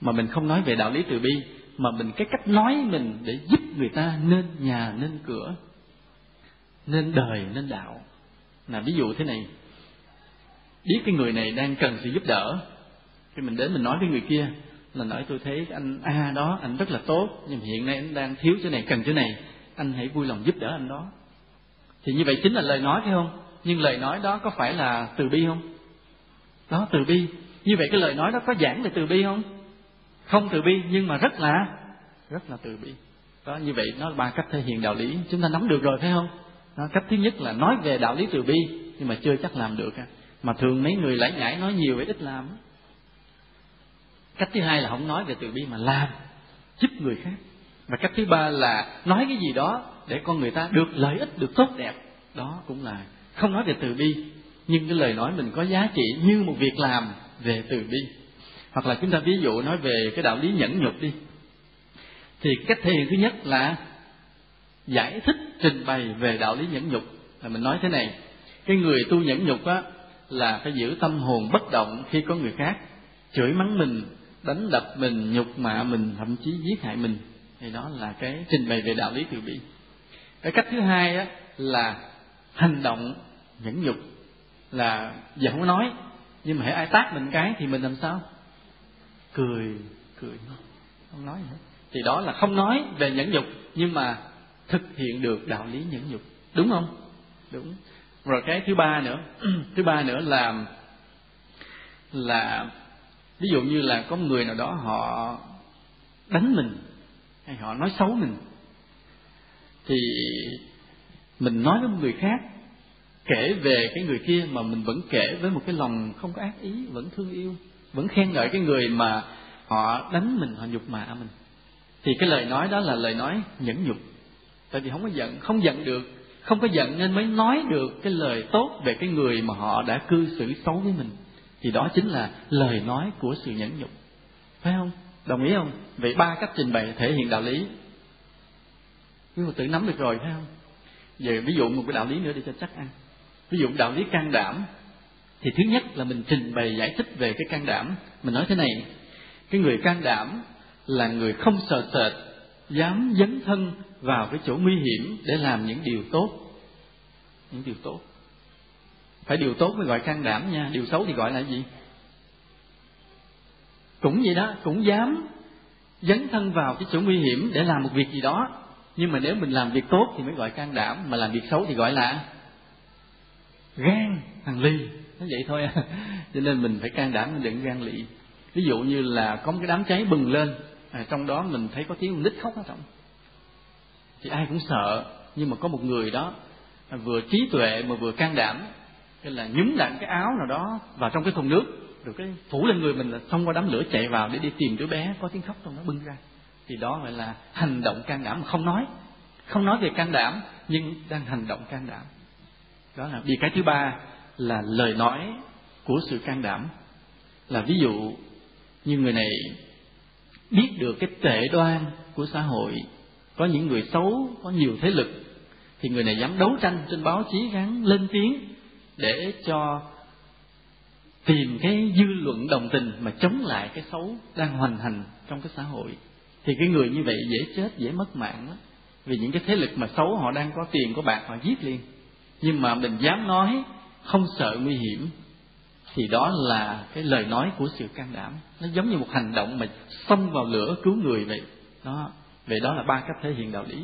A: mà mình không nói về đạo lý từ bi, mà mình cái cách nói mình để giúp người ta nên nhà, nên cửa, nên đời, nên đạo là ví dụ thế này. Biết cái người này đang cần sự giúp đỡ. Thì mình đến mình nói với người kia, là nói, tôi thấy anh a đó, anh rất là tốt, nhưng hiện nay anh đang thiếu chỗ này, cần chỗ này. Anh hãy vui lòng giúp đỡ anh đó. Thì như vậy chính là lời nói phải không? Nhưng lời nói đó có phải là từ bi không? Đó, từ bi. Như vậy cái lời nói đó có giảng về từ bi không? Không từ bi, nhưng mà rất là rất là từ bi. Đó, như vậy nó là ba cách thể hiện đạo lý. Chúng ta nắm được rồi phải không? Đó, cách thứ nhất là nói về đạo lý từ bi nhưng mà chưa chắc làm được mà thường mấy người lải nhải nói nhiều vậy ít làm cách thứ hai là không nói về từ bi mà làm giúp người khác. Và cách thứ ba là nói cái gì đó để con người ta được lợi ích được tốt đẹp. Đó cũng là không nói về từ bi nhưng cái lời nói mình có giá trị như một việc làm về từ bi. Hoặc là chúng ta ví dụ nói về cái đạo lý nhẫn nhục đi. Thì cách thể hiện thứ nhất là giải thích, trình bày về đạo lý nhẫn nhục. Là mình nói thế này, cái người tu nhẫn nhục á, là phải giữ tâm hồn bất động khi có người khác, chửi mắng mình, đánh đập mình, nhục mạ mình, thậm chí giết hại mình. Thì đó là cái trình bày về đạo lý từ bi. Cái cách thứ hai á, là hành động nhẫn nhục. Là giờ không có nói, nhưng mà hãy ai tác mình cái thì mình làm sao? Cười cười. Không nói gì hết. Thì đó là không nói về nhẫn nhục, nhưng mà thực hiện được đạo lý nhẫn nhục. Đúng không? Đúng. Rồi cái thứ ba nữa. *clears throat* Thứ ba nữa là là ví dụ như là có người nào đó họ đánh mình hay họ nói xấu mình, thì mình nói với một người khác, kể về cái người kia mà mình vẫn kể với một cái lòng không có ác ý, vẫn thương yêu, vẫn khen ngợi cái người mà họ đánh mình, họ nhục mạ mình. Thì cái lời nói đó là lời nói nhẫn nhục tại vì không có giận, không giận được, không có giận nên mới nói được cái lời tốt về cái người mà họ đã cư xử xấu với mình. Thì đó chính là lời nói của sự nhẫn nhục. Phải không? Đồng ý không? Vậy ba cách trình bày thể hiện đạo lý. Quý phật tử nắm được rồi, phải không? Giờ ví dụ một cái đạo lý nữa để cho chắc ăn. Ví dụ đạo lý can đảm, thì thứ nhất là mình trình bày giải thích về cái can đảm. Mình nói thế này, cái người can đảm là người không sợ sệt, dám dấn thân vào cái chỗ nguy hiểm để làm những điều tốt. Những điều tốt. Phải điều tốt mới gọi can đảm nha. Điều xấu thì gọi là gì? Cũng vậy đó cũng dám dấn thân vào cái chỗ nguy hiểm để làm một việc gì đó. Nhưng mà nếu mình làm việc tốt thì mới gọi can đảm mà làm việc xấu thì gọi là gan thằng ly. Nó vậy thôi à. *laughs* cho nên mình phải can đảm đừng gan lị. Ví dụ như là có một cái đám cháy bừng lên à, trong đó mình thấy có tiếng nít khóc ở trọng thì ai cũng sợ, nhưng mà có một người đó vừa trí tuệ mà vừa can đảm. Cái là nhúng đặng cái áo nào đó vào trong cái thùng nước, rồi cái phủ lên người mình là xông qua đám lửa chạy vào để đi tìm đứa bé có tiếng khóc trong nó bưng ra. Thì đó gọi là hành động can đảm mà không nói. Không nói về can đảm, nhưng đang hành động can đảm. Đó là vì cái thứ ba là lời nói của sự can đảm. Là ví dụ như người này biết được cái tệ đoan của xã hội có những người xấu, có nhiều thế lực, thì người này dám đấu tranh trên báo chí gắn lên tiếng để cho tìm cái dư luận đồng tình mà chống lại cái xấu đang hoành hành trong cái xã hội. Thì cái người như vậy dễ chết, dễ mất mạng lắm. Vì những cái thế lực mà xấu, họ đang có tiền, có bạc, họ giết liền. Nhưng mà mình dám nói không sợ nguy hiểm, thì đó là cái lời nói của sự can đảm. Nó giống như một hành động mà xông vào lửa cứu người vậy. Đó vậy đó là ba cách thể hiện đạo lý.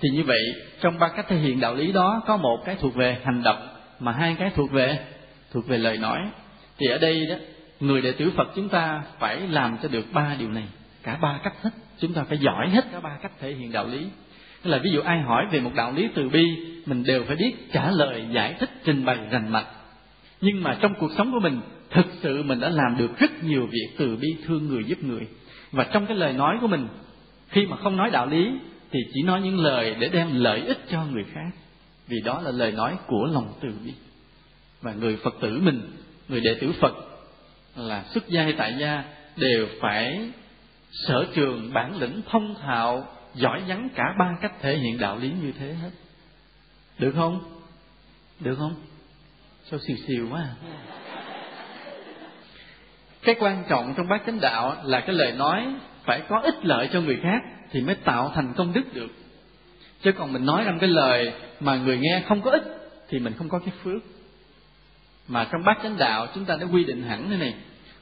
A: Thì như vậy, trong ba cách thể hiện đạo lý đó, có một cái thuộc về hành động, mà hai cái thuộc về thuộc về lời nói. Thì ở đây đó, người đệ tử Phật chúng ta phải làm cho được ba điều này. Cả ba cách hết, chúng ta phải giỏi hết cả ba cách thể hiện đạo lý. Tức là ví dụ ai hỏi về một đạo lý từ bi, mình đều phải biết trả lời, giải thích, trình bày, rành mạch. Nhưng mà trong cuộc sống của mình, thực sự mình đã làm được rất nhiều việc từ bi thương người giúp người. Và trong cái lời nói của mình khi mà không nói đạo lý, thì chỉ nói những lời để đem lợi ích cho người khác. Vì đó là lời nói của lòng từ bi. Và người phật tử mình, người đệ tử phật, là xuất gia hay tại gia, đều phải sở trường bản lĩnh thông thạo, giỏi vắng cả ba cách thể hiện đạo lý như thế hết. Được không? Được không? Sao xìu xìu quá à? cái quan trọng trong bát chánh đạo là cái lời nói phải có ích lợi cho người khác thì mới tạo thành công đức được. Chứ còn mình nói ra cái lời mà người nghe không có ích thì mình không có cái phước. Mà trong bát chánh đạo chúng ta đã quy định hẳn thế này,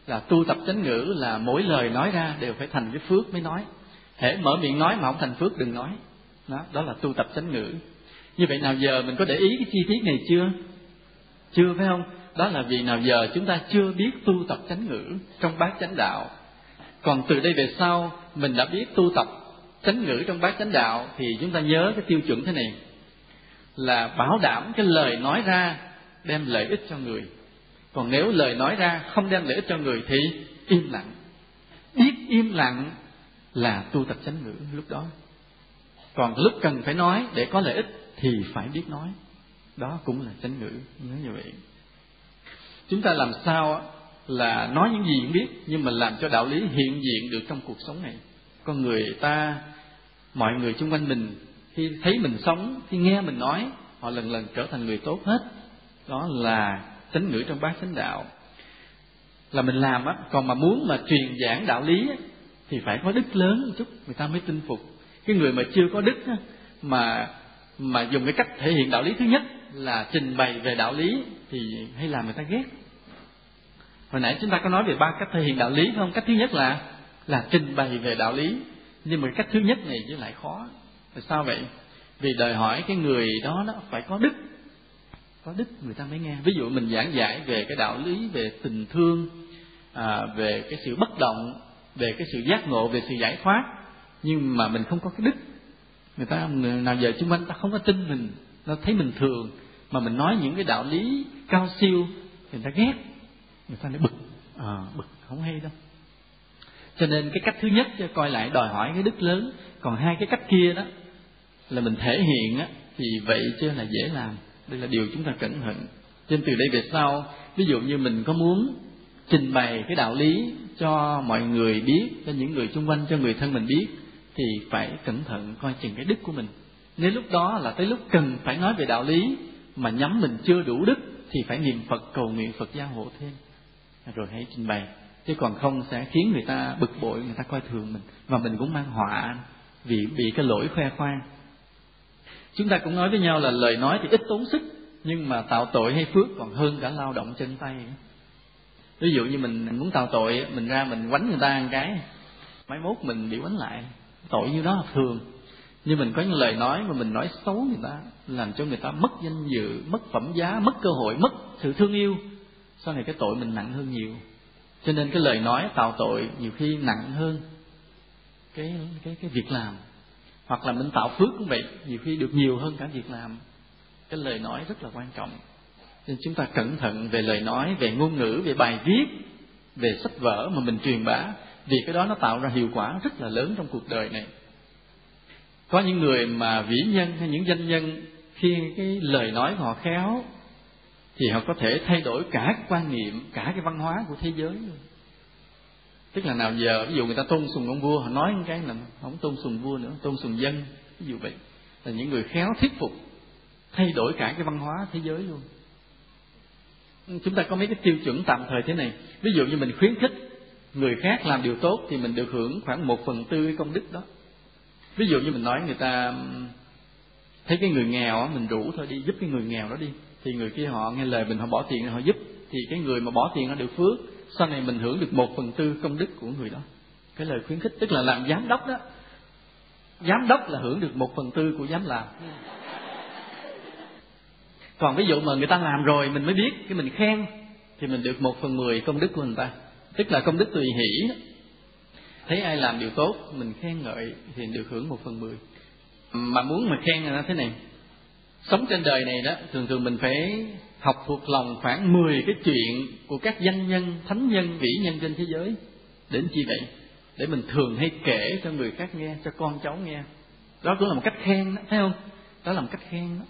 A: là tu tập chánh ngữ là mỗi lời nói ra đều phải thành cái phước mới nói. Hễ mở miệng nói mà không thành phước đừng nói. Đó đó là tu tập chánh ngữ. Như vậy nào giờ mình có để ý cái chi tiết này chưa? Chưa phải không? Đó là vì nào giờ chúng ta chưa biết tu tập chánh ngữ trong bát chánh đạo còn từ đây về sau, mình đã biết tu tập, chánh ngữ trong bát chánh đạo thì chúng ta nhớ cái tiêu chuẩn thế này. Là bảo đảm cái lời nói ra đem lợi ích cho người. Còn nếu lời nói ra không đem lợi ích cho người thì im lặng. Biết im lặng là tu tập chánh ngữ lúc đó. Còn lúc cần phải nói để có lợi ích thì phải biết nói. Đó cũng là chánh ngữ, nhớ như vậy. Chúng ta làm sao là nói những gì cũng biết nhưng mà làm cho đạo lý hiện diện được trong cuộc sống này. Con người ta mọi người xung quanh mình khi thấy mình sống khi nghe mình nói họ lần lần trở thành người tốt hết. Đó là chánh ngữ trong bát chánh đạo. Là mình làm á còn mà muốn mà truyền giảng đạo lý á, thì phải có đức lớn một chút người ta mới tin phục. Cái người mà chưa có đức á, mà mà dùng cái cách thể hiện đạo lý thứ nhất là trình bày về đạo lý thì hay làm người ta ghét hồi nãy chúng ta có nói về ba cách thể hiện đạo lý không? Cách thứ nhất là là trình bày về đạo lý. Nhưng mà cách thứ nhất này chứ lại khó. Tại sao vậy? Vì đòi hỏi cái người đó nó phải có đức. Có đức người ta mới nghe. Ví dụ mình giảng giải về cái đạo lý về tình thương à, về cái sự bất động về cái sự giác ngộ về sự giải thoát. Nhưng mà mình không có cái đức. Người ta người nào giờ chung quanh ta không có tin mình nó thấy mình thường mà mình nói những cái đạo lý cao siêu thì người ta ghét người ta lại bực. À, bực không hay đâu. Cho nên cái cách thứ nhất cho coi lại đòi hỏi cái đức lớn. Còn hai cái cách kia đó là mình thể hiện á thì vậy chứ là dễ làm. Đây là điều chúng ta cẩn thận. Trên từ đây về sau ví dụ như mình có muốn trình bày cái đạo lý cho mọi người biết cho những người xung quanh cho người thân mình biết thì phải cẩn thận coi chừng cái đức của mình. Nếu lúc đó là tới lúc cần phải nói về đạo lý mà nhắm mình chưa đủ đức thì phải niệm phật cầu nguyện phật gia hộ thêm rồi hãy trình bày. Chứ còn không sẽ khiến người ta bực bội, người ta coi thường mình. Và mình cũng mang họa vì bị cái lỗi khoe khoang. Chúng ta cũng nói với nhau là lời nói thì ít tốn sức, nhưng mà tạo tội hay phước còn hơn cả lao động chân tay. Ví dụ như mình muốn tạo tội, mình ra mình quánh người ta một cái mai mốt mình bị quánh lại. Tội như đó là thường. Nhưng mình có những lời nói mà mình nói xấu người ta, làm cho người ta mất danh dự, mất phẩm giá, mất cơ hội, mất sự thương yêu sau này cái tội mình nặng hơn nhiều. Cho nên cái lời nói tạo tội nhiều khi nặng hơn cái cái cái việc làm. Hoặc là mình tạo phước cũng vậy, nhiều khi được nhiều hơn cả việc làm. Cái lời nói rất là quan trọng. Nên chúng ta cẩn thận về lời nói, về ngôn ngữ, về bài viết, về sách vở mà mình truyền bá, vì cái đó nó tạo ra hiệu quả rất là lớn trong cuộc đời này. Có những người mà vĩ nhân hay những danh nhân, khi cái lời nói họ khéo thì họ có thể thay đổi cả cái quan niệm, cả cái văn hóa của thế giới luôn. Tức là nào giờ, ví dụ người ta tôn sùng ông vua, họ nói một cái là không tôn sùng vua nữa, tôn sùng dân, ví dụ vậy. Là những người khéo thuyết phục, thay đổi cả cái văn hóa thế giới luôn. Chúng ta có mấy cái tiêu chuẩn tạm thời thế này. Ví dụ như mình khuyến khích người khác làm điều tốt thì mình được hưởng khoảng một phần tư công đức đó. Ví dụ như mình nói người ta, thấy cái người nghèo mình rủ thôi đi, giúp cái người nghèo đó đi thì người kia họ nghe lời mình họ bỏ tiền họ giúp. Thì cái người mà bỏ tiền nó được phước. Sau này mình hưởng được một phần tư công đức của người đó. Cái lời khuyến khích, tức là làm giám đốc đó. Giám đốc là hưởng được một phần tư của giám làm. Còn ví dụ mà người ta làm rồi mình mới biết cái mình khen, thì mình được một phần mười công đức của người ta. Tức là công đức tùy hỷ. Thấy ai làm điều tốt, mình khen ngợi thì được hưởng một phần mười. Mà muốn mà khen là thế này sống trên đời này đó, thường thường mình phải học thuộc lòng khoảng 10 cái chuyện của các danh nhân, thánh nhân, vĩ nhân trên thế giới. Đến chi vậy? Để mình thường hay kể cho người khác nghe, cho con cháu nghe. Đó cũng là một cách khen đó, thấy không? Đó là một cách khen đó.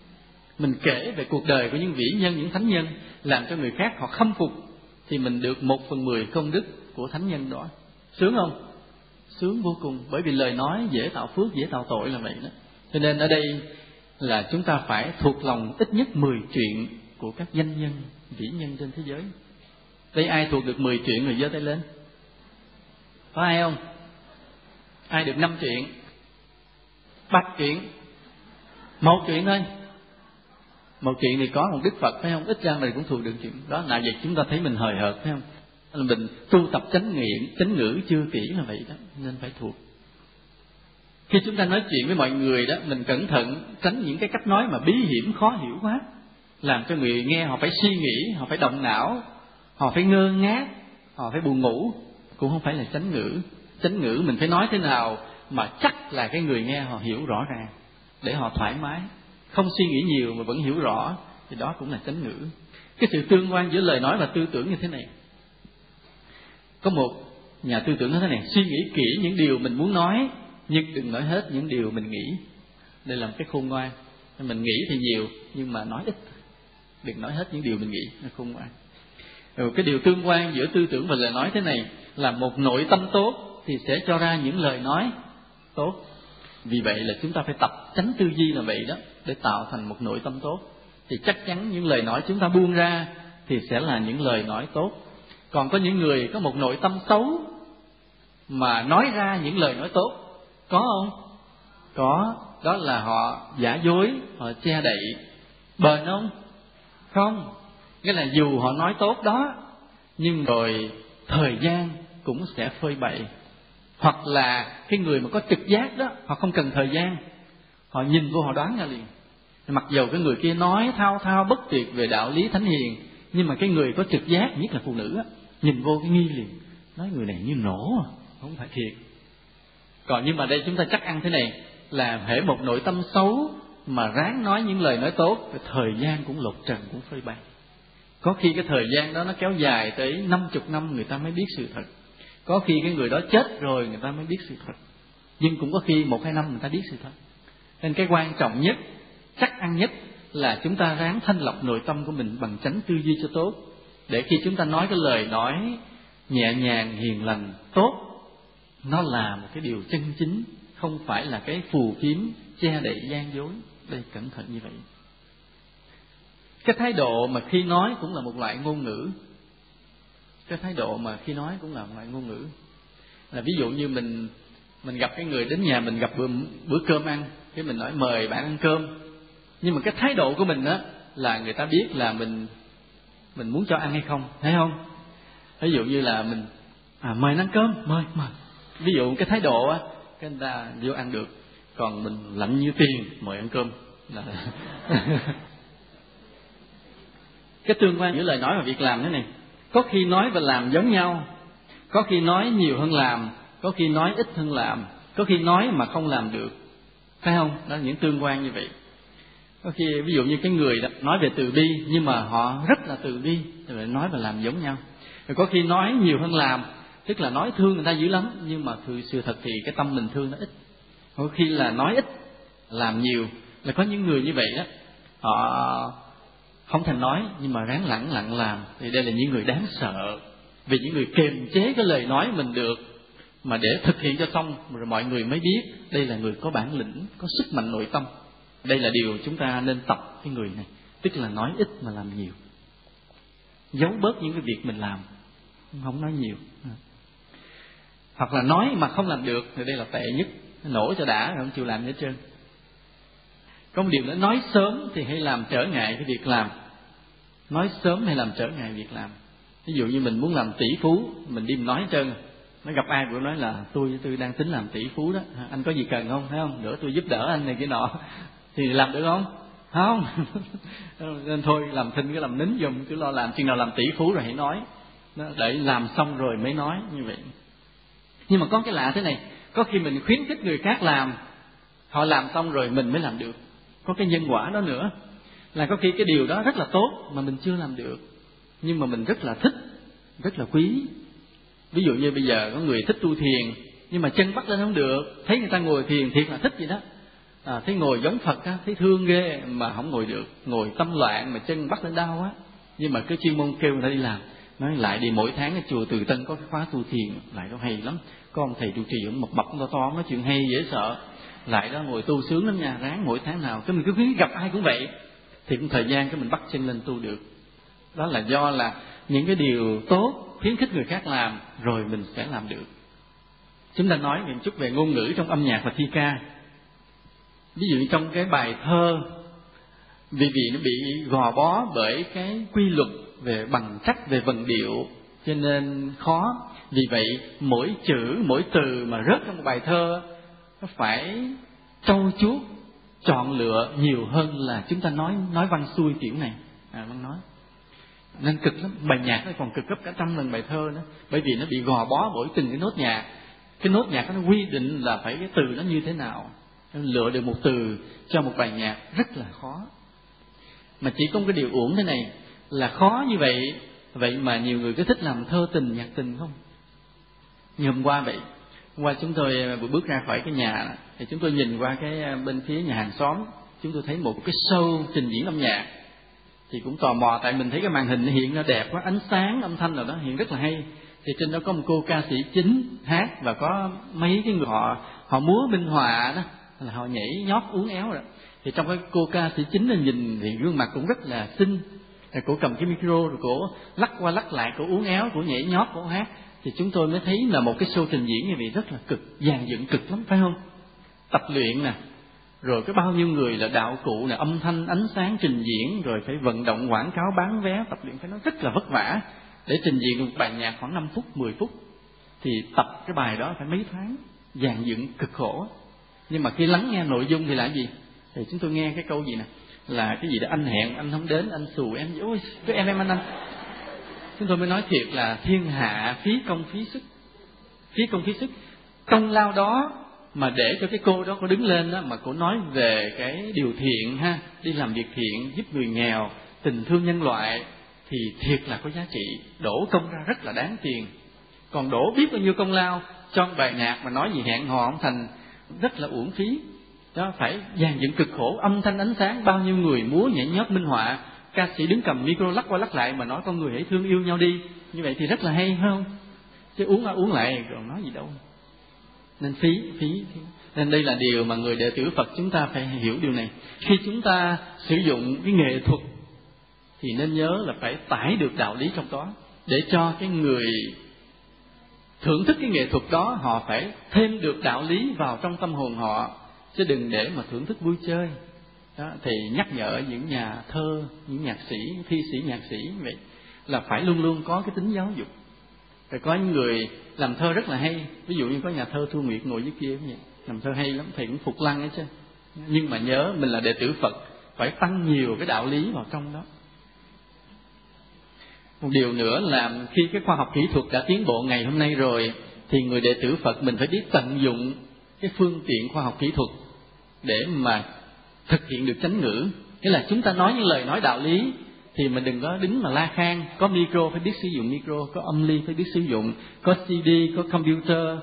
A: Mình kể về cuộc đời của những vĩ nhân, những thánh nhân, làm cho người khác họ khâm phục, thì mình được một phần mười công đức của thánh nhân đó. Sướng không? Sướng vô cùng, bởi vì lời nói dễ tạo phước, dễ tạo tội là vậy đó. Cho nên ở đây là chúng ta phải thuộc lòng ít nhất 10 chuyện của các danh nhân, vĩ nhân trên thế giới. Đây ai thuộc được 10 chuyện người giơ tay lên? Có ai không? Ai được năm chuyện? Ba chuyện? Một chuyện thôi. Một chuyện thì có một đức phật, phải không? Ít ra mình cũng thuộc được chuyện đó. Là vậy chúng ta thấy mình hời hợt, phải không? Là mình tu tập chánh niệm, chánh ngữ chưa kỹ là vậy đó, nên phải thuộc khi chúng ta nói chuyện với mọi người đó, mình cẩn thận tránh những cái cách nói mà bí hiểm, khó hiểu quá. Làm cho người nghe họ phải suy nghĩ, họ phải động não, họ phải ngơ ngác, họ phải buồn ngủ. Cũng không phải là chánh ngữ. Chánh ngữ mình phải nói thế nào mà chắc là cái người nghe họ hiểu rõ ràng, để họ thoải mái. Không suy nghĩ nhiều mà vẫn hiểu rõ, thì đó cũng là chánh ngữ. Cái sự tương quan giữa lời nói và tư tưởng như thế này. Có một nhà tư tưởng nói thế này, suy nghĩ kỹ những điều mình muốn nói nhưng đừng nói hết những điều mình nghĩ. Đây là một cái khôn ngoan. Mình nghĩ thì nhiều, nhưng mà nói ít. Đừng nói hết những điều mình nghĩ, nó khôn ngoan. Rồi cái điều tương quan giữa tư tưởng và lời nói thế này là một nội tâm tốt thì sẽ cho ra những lời nói tốt. Vì vậy là chúng ta phải tập tránh tư duy là vậy đó, để tạo thành một nội tâm tốt. Thì chắc chắn những lời nói chúng ta buông ra thì sẽ là những lời nói tốt. Còn có những người có một nội tâm xấu mà nói ra những lời nói tốt có không? Có. Đó là họ giả dối, họ che đậy bền không không. Nghĩa là dù họ nói tốt đó, nhưng rồi thời gian cũng sẽ phơi bậy hoặc là cái người mà có trực giác đó, họ không cần thời gian. Họ nhìn vô họ đoán ra liền. Mặc dầu cái người kia nói thao thao bất tuyệt về đạo lý thánh hiền, nhưng mà cái người có trực giác, nhất là phụ nữ á, nhìn vô cái nghi liền. Nói người này như nổ à. Không phải thiệt còn nhưng mà đây chúng ta chắc ăn thế này, là hễ một nội tâm xấu mà ráng nói những lời nói tốt thì thời gian cũng lột trần, cũng phơi bày. Có khi cái thời gian đó nó kéo dài tới năm chục năm người ta mới biết sự thật. Có khi cái người đó chết rồi người ta mới biết sự thật. Nhưng cũng có khi một hai năm người ta biết sự thật. Nên cái quan trọng nhất, chắc ăn nhất là chúng ta ráng thanh lọc nội tâm của mình bằng tránh tư duy cho tốt. Để khi chúng ta nói cái lời nói nhẹ nhàng, hiền lành, tốt nó là một cái điều chân chính không phải là cái phù phiếm che đậy gian dối. Đây cẩn thận như vậy. Cái thái độ mà khi nói cũng là một loại ngôn ngữ. Cái thái độ mà khi nói cũng là một loại ngôn ngữ. Là ví dụ như mình mình gặp cái người đến nhà mình gặp bữa, bữa cơm ăn cái mình nói mời bạn ăn cơm. Nhưng mà cái thái độ của mình á là người ta biết là mình mình muốn cho ăn hay không thấy không? Ví dụ như là mình à mời ăn cơm mời mời ví dụ cái thái độ á, cái người ta vô ăn được, còn mình lạnh như tiền mời ăn cơm. Là *laughs* cái tương quan giữa lời nói và việc làm thế này, có khi nói và làm giống nhau, có khi nói nhiều hơn làm, có khi nói ít hơn làm, có khi nói mà không làm được. Phải không? Đó là những tương quan như vậy. Có khi ví dụ như cái người đó nói về từ bi, nhưng mà họ rất là từ bi, rồi nói và làm giống nhau. Rồi có khi nói nhiều hơn làm tức là nói thương người ta dữ lắm, nhưng mà thực sự thật thì cái tâm mình thương nó ít. Có khi là nói ít, làm nhiều, là có những người như vậy á, họ không thành nói, nhưng mà ráng lặng lặng làm. Thì đây là những người đáng sợ, vì những người kiềm chế cái lời nói mình được, mà để thực hiện cho xong, rồi mọi người mới biết đây là người có bản lĩnh, có sức mạnh nội tâm. Đây là điều chúng ta nên tập cái người này, tức là nói ít mà làm nhiều. Giấu bớt những cái việc mình làm, không nói nhiều hoặc là nói mà không làm được, thì đây là tệ nhất. Nổ cho đã, không chịu làm hết trơn. Có một điều nữa, nói sớm thì hay làm trở ngại cái việc làm. Nói sớm hay làm trở ngại việc làm. Ví dụ như mình muốn làm tỷ phú, mình đi mình nói hết trơn. Nó gặp ai cũng nói là, tôi tôi đang tính làm tỷ phú đó. Anh có gì cần không? Thấy không? Nữa tôi giúp đỡ anh này cái nọ. *laughs* Thì làm được không? Không. *laughs* Nên thôi, làm thinh cái làm nín dùng cứ lo làm. Chừng nào làm tỷ phú rồi hãy nói. Để làm xong rồi mới nói, như vậy nhưng mà có cái lạ thế này có khi mình khuyến khích người khác làm họ làm xong rồi mình mới làm được. Có cái nhân quả đó nữa. Là có khi cái điều đó rất là tốt mà mình chưa làm được. Nhưng mà mình rất là thích rất là quý. Ví dụ như bây giờ có người thích tu thiền nhưng mà chân bắt lên không được thấy người ta ngồi thiền thiệt là thích gì đó. À, thấy ngồi giống phật á thấy thương ghê mà không ngồi được. Ngồi tâm loạn mà chân bắt lên đau quá nhưng mà cái chuyên môn kêu người ta đi làm nói lại đi, mỗi tháng cái chùa từ tân có cái khóa tu thiền, lại đó hay lắm. Có ông thầy trụ trì ông mập mập to to nói chuyện hay, dễ sợ. Lại đó ngồi tu sướng lắm nha, ráng mỗi tháng nào, cái mình cứ khuyến gặp ai cũng vậy. Thì cũng thời gian cái mình bắt chân lên tu được. Đó là do là những cái điều tốt khuyến khích người khác làm, rồi mình sẽ làm được. Chúng ta nói một chút về ngôn ngữ trong âm nhạc và thi ca. Ví dụ trong cái bài thơ, vì vì nó bị gò bó bởi cái quy luật về bằng cách về vần điệu, cho nên khó. Vì vậy, mỗi chữ, mỗi từ mà rớt trong một bài thơ, nó phải trau chuốt, chọn lựa nhiều hơn là chúng ta nói nói văn xuôi kiểu này. À văn nói. Nên cực lắm. Bài nhạc nó còn cực gấp cả trăm lần bài thơ nữa. Bởi vì nó bị gò bó bởi từng cái nốt nhạc. Cái nốt nhạc nó quy định là phải cái từ nó như thế nào. Lựa được một từ cho một bài nhạc rất là khó. Mà chỉ có một cái điều uổng thế này là khó như vậy. Vậy mà nhiều người cứ thích làm thơ tình, nhạc tình không? Như hôm qua vậy, hôm qua chúng tôi vừa bước ra khỏi cái nhà thì chúng tôi nhìn qua cái à, bên phía nhà hàng xóm, chúng tôi thấy một cái show trình diễn âm nhạc. Thì cũng tò mò, tại mình thấy cái màn hình nó hiện nó đẹp quá, ánh sáng, âm thanh nào đó hiện rất là hay. Thì trên đó có một cô ca sĩ chính hát và có mấy cái người họ họ múa minh họa đó, là họ nhảy nhót uốn éo rồi thì trong cái cô ca sĩ chính là nhìn thì gương mặt cũng rất là xinh rồi cổ cầm cái micro rồi cổ lắc qua lắc lại, cổ uốn éo, cổ nhảy nhót, cổ hát. Thì chúng tôi mới thấy là một cái show trình diễn như vậy rất là cực, dàn dựng cực lắm, phải không? Tập luyện nè, rồi cái bao nhiêu người là đạo cụ nè, âm thanh, ánh sáng trình diễn, rồi phải vận động, quảng cáo, bán vé, tập luyện phải nói rất là vất vả. Để trình diễn một bài nhạc khoảng 5 phút 10 phút, thì tập cái bài đó phải mấy tháng, dàn dựng cực khổ. Nhưng mà khi lắng nghe nội dung thì là gì? Thì chúng tôi nghe cái câu gì nè? Là cái gì đó, anh hẹn, anh không đến, anh xù em, ôi cái em em, anh anh. Chúng tôi mới nói thiệt là thiên hạ phí công phí sức, phí công phí sức. Công lao đó mà để cho cái cô đó có đứng lên đó, mà cô nói về cái điều thiện ha, đi làm việc thiện, giúp người nghèo, tình thương nhân loại, thì thiệt là có giá trị. Đổ công ra rất là đáng tiền. Còn đổ biết bao nhiêu công lao, cho bài nhạc mà nói gì hẹn hò không thành, rất là uổng phí đó, phải dàn dựng cực khổ, âm thanh ánh sáng, bao nhiêu người múa nhảy nhót minh họa. Ca sĩ đứng cầm micro lắc qua lắc lại mà nói con người hãy thương yêu nhau đi. Như vậy thì rất là hay, phải không? Chứ uống qua uống lại còn nói gì đâu. Nên phí phí. Nên đây là điều mà người đệ tử Phật chúng ta phải hiểu điều này. Khi chúng ta sử dụng cái nghệ thuật, thì nên nhớ là phải tải được đạo lý trong đó. Để cho cái người thưởng thức cái nghệ thuật đó, họ phải thêm được đạo lý vào trong tâm hồn họ chứ đừng để mà thưởng thức vui chơi. Đó, thì nhắc nhở những nhà thơ những nhạc sĩ thi sĩ nhạc sĩ vậy là phải luôn luôn có cái tính giáo dục. Rồi có những người làm thơ rất là hay ví dụ như có nhà thơ thu nguyệt ngồi dưới kia vậy làm thơ hay lắm thì cũng phục lăng ấy chứ. Nhưng mà nhớ mình là đệ tử phật phải tăng nhiều cái đạo lý vào trong đó. Một điều nữa là khi cái khoa học kỹ thuật đã tiến bộ ngày hôm nay rồi thì người đệ tử phật mình phải biết tận dụng cái phương tiện khoa học kỹ thuật để mà thực hiện được chánh ngữ. Nghĩa là chúng ta nói những lời nói đạo lý thì mình đừng có đứng mà la khang. Có micro phải biết sử dụng micro có âm ly phải biết sử dụng có cd có computer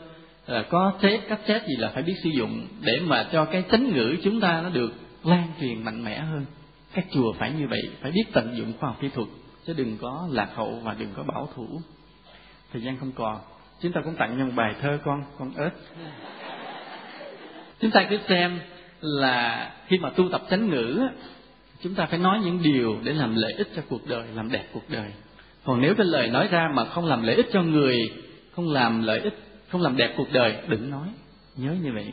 A: ờ, có tape cassette gì là phải biết sử dụng để mà cho cái chánh ngữ chúng ta nó được lan truyền mạnh mẽ hơn. Các chùa phải như vậy phải biết tận dụng khoa học kỹ thuật chứ đừng có lạc hậu và đừng có bảo thủ. Thời gian không còn. Chúng ta cũng tặng nhau một bài thơ con con ếch. Chúng ta cứ xem là khi mà tu tập chánh ngữ chúng ta phải nói những điều để làm lợi ích cho cuộc đời, làm đẹp cuộc đời. Còn nếu cái lời nói ra mà không làm lợi ích cho người, không làm lợi ích, không làm đẹp cuộc đời, đừng nói. Nhớ như vậy.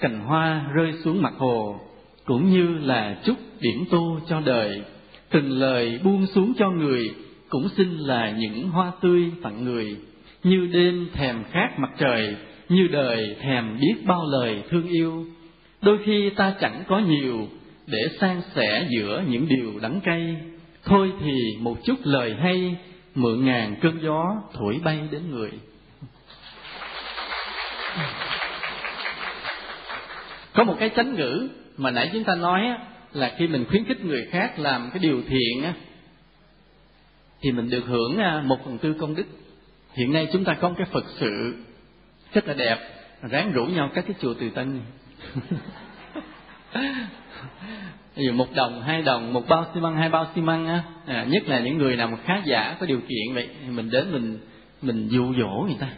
A: Cành hoa rơi xuống mặt hồ, cũng như là chút điểm tô cho đời. Từng lời buông xuống cho người, cũng xin là những hoa tươi tặng người. Như đêm thèm khát mặt trời, như đời thèm biết bao lời thương yêu đôi khi ta chẳng có nhiều để san sẻ giữa những điều đắng cay. Thôi thì một chút lời hay, mượn ngàn cơn gió thổi bay đến người. Có một cái chánh ngữ mà nãy chúng ta nói là khi mình khuyến khích người khác làm cái điều thiện thì mình được hưởng à, một phần tư công đức. Hiện nay chúng ta có một cái phật sự rất là đẹp, ráng rủ nhau các cái chùa từ tân ví dụ một đồng hai đồng một bao xi măng hai bao xi măng á. À, nhất là những người nào mà khá giả có điều kiện vậy mình đến mình mình dụ dỗ người ta.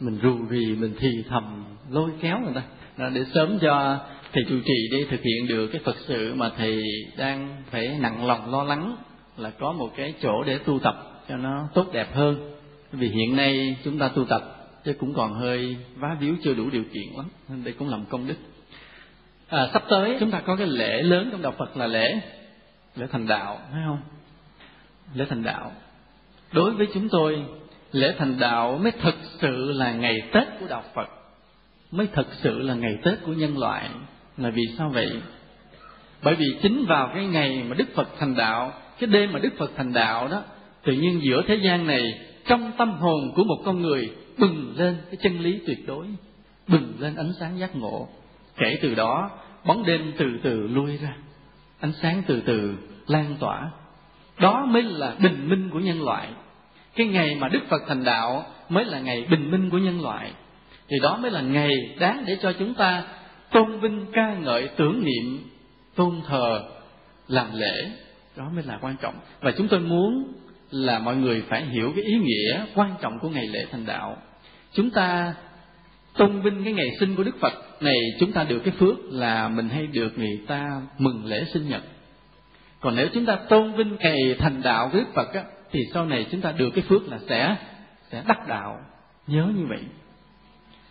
A: Mình rù rì mình thì thầm lôi kéo người ta. Đó, để sớm cho thầy trụ trì đi thực hiện được cái phật sự mà thầy đang phải nặng lòng lo lắng là có một cái chỗ để tu tập cho nó tốt đẹp hơn. Vì hiện nay chúng ta tu tập chứ cũng còn hơi vá víu chưa đủ điều kiện lắm nên đây cũng làm công đức à, sắp tới chúng ta có cái lễ lớn trong đạo Phật là lễ lễ thành đạo phải không? Lễ thành đạo. Đối với chúng tôi lễ thành đạo mới thực sự là ngày Tết của đạo Phật mới thực sự là ngày Tết của nhân loại. Là vì sao vậy? Bởi vì chính vào cái ngày mà Đức Phật thành đạo cái đêm mà Đức Phật thành đạo đó tự nhiên giữa thế gian này trong tâm hồn của một con người bừng lên cái chân lý tuyệt đối bừng lên ánh sáng giác ngộ kể từ đó, bóng đêm từ từ lui ra. Ánh sáng từ từ lan tỏa. Đó mới là bình minh của nhân loại. Cái ngày mà đức phật thành đạo mới là ngày bình minh của nhân loại. Thì đó mới là ngày đáng để cho chúng ta tôn vinh ca ngợi tưởng niệm, tôn thờ, làm lễ. Đó mới là quan trọng. Và chúng tôi muốn là mọi người phải hiểu cái ý nghĩa quan trọng của ngày lễ thành đạo. Chúng ta tôn vinh cái ngày sinh của đức phật này chúng ta được cái phước là mình hay được người ta mừng lễ sinh nhật. Còn nếu chúng ta tôn vinh ngày thành đạo của đức phật á, thì sau này chúng ta được cái phước là sẽ sẽ đắc đạo. Nhớ như vậy.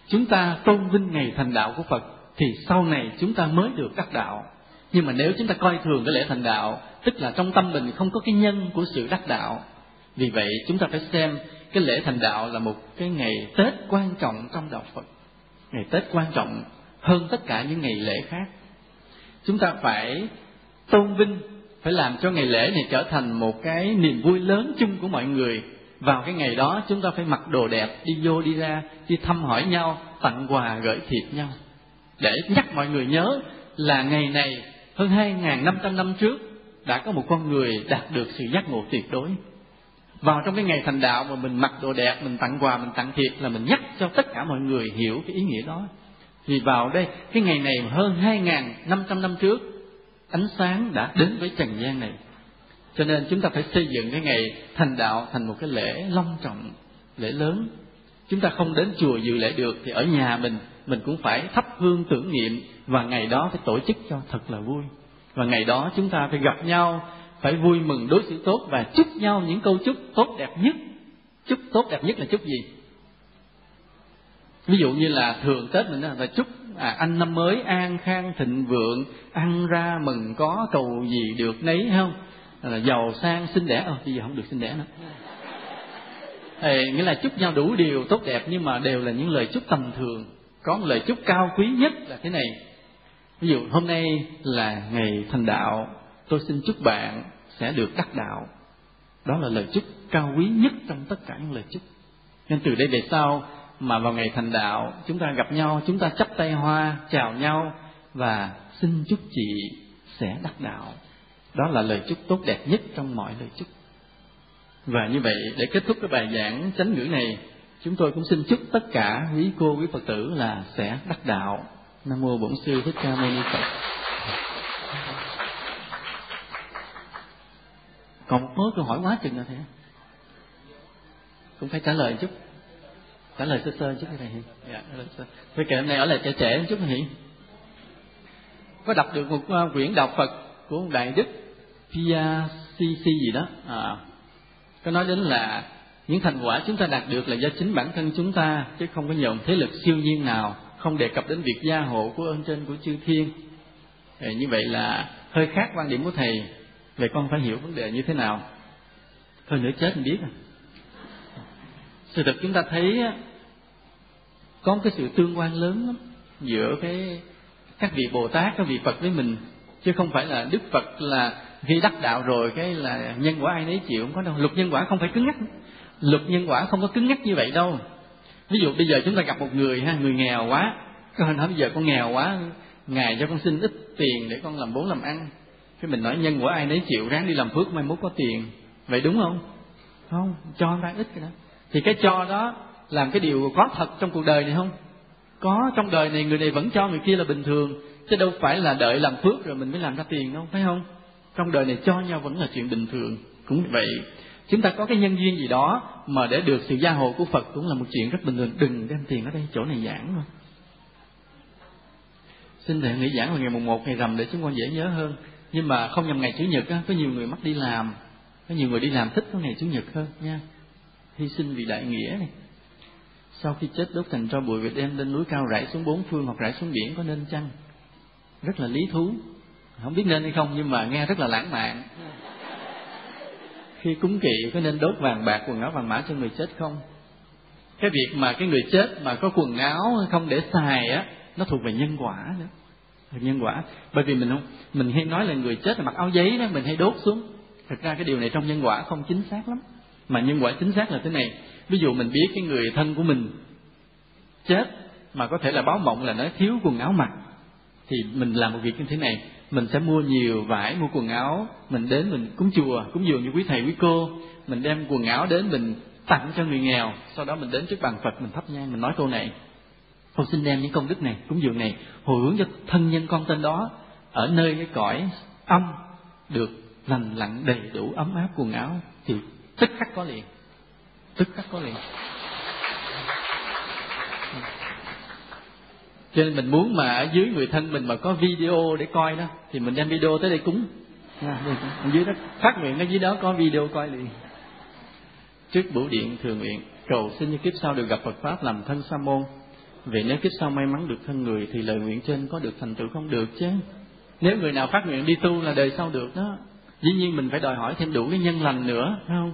A: Chúng ta tôn vinh ngày thành đạo của phật thì sau này chúng ta mới được đắc đạo. Nhưng mà nếu chúng ta coi thường cái lễ thành đạo tức là trong tâm mình không có cái nhân của sự đắc đạo vì vậy chúng ta phải xem cái lễ thành đạo là một cái ngày tết quan trọng trong đạo phật ngày tết quan trọng hơn tất cả những ngày lễ khác. Chúng ta phải tôn vinh, phải làm cho ngày lễ này trở thành một cái niềm vui lớn chung của mọi người. Vào cái ngày đó, chúng ta phải mặc đồ đẹp, đi vô, đi ra, đi thăm hỏi nhau, tặng quà, gửi thiệp nhau. Để nhắc mọi người nhớ là ngày này, hơn hai năm trăm năm trước, đã có một con người đạt được sự giác ngộ tuyệt đối vào trong cái ngày thành đạo mà mình mặc đồ đẹp, mình tặng quà, mình tặng thiệp là mình nhắc cho tất cả mọi người hiểu cái ý nghĩa đó. Vì vào đây, cái ngày này hơn hai năm trăm năm trước, ánh sáng đã đến với trần gian này. Cho nên chúng ta phải xây dựng cái ngày thành đạo thành một cái lễ long trọng, lễ lớn. Chúng ta không đến chùa dự lễ được thì ở nhà mình mình cũng phải thắp hương tưởng niệm và ngày đó phải tổ chức cho thật là vui. Và ngày đó chúng ta phải gặp nhau phải vui mừng đối xử tốt và chúc nhau những câu chúc tốt đẹp nhất. Chúc tốt đẹp nhất là chúc gì? Ví dụ như là thường tết mình là chúc à, anh năm mới an khang thịnh vượng ăn ra mừng có cầu gì được nấy không? Là giàu sang xinh đẻ ờ bây giờ không được xinh đẻ nữa. Ê, nghĩa là chúc nhau đủ điều tốt đẹp nhưng mà đều là những lời chúc tầm thường. Có một lời chúc cao quý nhất là thế này. Ví dụ hôm nay là ngày thành đạo tôi xin chúc bạn sẽ được đắc đạo. Đó là lời chúc cao quý nhất trong tất cả những lời chúc. Nên từ đây về sau mà vào ngày thành đạo, chúng ta gặp nhau, chúng ta chắp tay hoa, chào nhau và xin chúc chị sẽ đắc đạo. Đó là lời chúc tốt đẹp nhất trong mọi lời chúc. Và như vậy, để kết thúc cái bài giảng chánh ngữ này, chúng tôi cũng xin chúc tất cả quý cô quý phật tử là sẽ đắc đạo. Nam mô bổn sư thích ca mâu ni phật. Còn một mớ câu hỏi quá chừng là thế cũng phải trả lời chút. Trả lời sơ sơ chút thầy hiền dạ với kệ hôm nay ở lại trẻ trẻ chút thầy hiền. Có đọc được một uh, quyển đạo phật của một đại đức Pia CC gì đó? À, có nói đến là những thành quả chúng ta đạt được là do chính bản thân chúng ta chứ không có nhờ một thế lực siêu nhiên nào không đề cập đến việc gia hộ của ơn trên của chư thiên. Thì như vậy là hơi khác quan điểm của thầy vậy con phải hiểu vấn đề như thế nào? Thôi nữa chết mình biết à. Sự thật chúng ta thấy có một cái sự tương quan lớn lắm giữa cái, các vị bồ tát, các vị phật với mình. Chứ không phải là đức phật là khi đắc đạo rồi cái là nhân quả ai nấy chịu không có đâu. Luật nhân quả không phải cứng nhắc. Luật nhân quả không có cứng nhắc như vậy đâu. Ví dụ bây giờ chúng ta gặp một người ha, người nghèo quá. Có hình nói bây giờ con nghèo quá, ngài cho con xin ít tiền để con làm bốn làm ăn cái mình nói nhân của ai nấy chịu, ráng đi làm phước mai mốt có tiền. Vậy đúng không? Không, cho người ta ít cái đó. Thì cái cho đó làm cái điều có thật trong cuộc đời này không? Có, trong đời này người này vẫn cho người kia là bình thường, chứ đâu phải là đợi làm phước rồi mình mới làm ra tiền đâu, phải không? Trong đời này cho nhau vẫn là chuyện bình thường. Cũng vậy, chúng ta có cái nhân duyên gì đó mà để được sự gia hộ của phật cũng là một chuyện rất bình thường. Đừng đem tiền ở đây, chỗ này giảng mà. Xin thầy nghỉ giảng vào ngày mùng một, ngày rằm để chúng con dễ nhớ hơn nhưng mà không nhằm ngày chủ nhật á, có nhiều người mắc đi làm, có nhiều người đi làm thích có ngày chủ nhật hơn nha. Hy sinh vì đại nghĩa này. Sau khi chết đốt thành tro bụi việc đem lên núi cao rải xuống bốn phương hoặc rải xuống biển có nên chăng? Rất là lý thú. Không biết nên hay không, nhưng mà nghe rất là lãng mạn. Khi cúng kỵ, có nên đốt vàng bạc, quần áo vàng mã cho người chết không? Cái việc mà cái người chết mà có quần áo không để xài á, nó thuộc về nhân quả nữa nhân quả. Bởi vì mình không, mình hay nói là người chết là mặc áo giấy đó, mình hay đốt xuống. Thật ra cái điều này trong nhân quả không chính xác lắm. Mà nhân quả chính xác là thế này. Ví dụ mình biết cái người thân của mình chết, mà có thể là báo mộng là nó thiếu quần áo mặc, thì mình làm một việc như thế này. Mình sẽ mua nhiều vải, mua quần áo, mình đến mình cúng chùa, cúng dường như quý thầy, quý cô. Mình đem quần áo đến mình tặng cho người nghèo, sau đó mình đến trước bàn phật, mình thắp nhang, mình nói câu này con xin đem những công đức này cúng dường này hồi hướng cho thân nhân con tên đó ở nơi cái cõi âm được lành lặn đầy đủ ấm áp quần áo thì tức khắc có liền. Tức khắc có liền. Cho nên mình muốn mà ở dưới người thân mình mà có video để coi đó thì mình đem video tới đây cúng. À, dưới đó phát nguyện ở dưới đó có video coi liền. Trước bửu điện thường nguyện cầu xin như kiếp sau được gặp Phật pháp làm thân sa môn vì nếu kiếp sau may mắn được thân người thì lời nguyện trên có được thành tựu không? Được chứ. Nếu người nào phát nguyện đi tu là đời sau được đó. Dĩ nhiên mình phải đòi hỏi thêm đủ cái nhân lành nữa, phải không?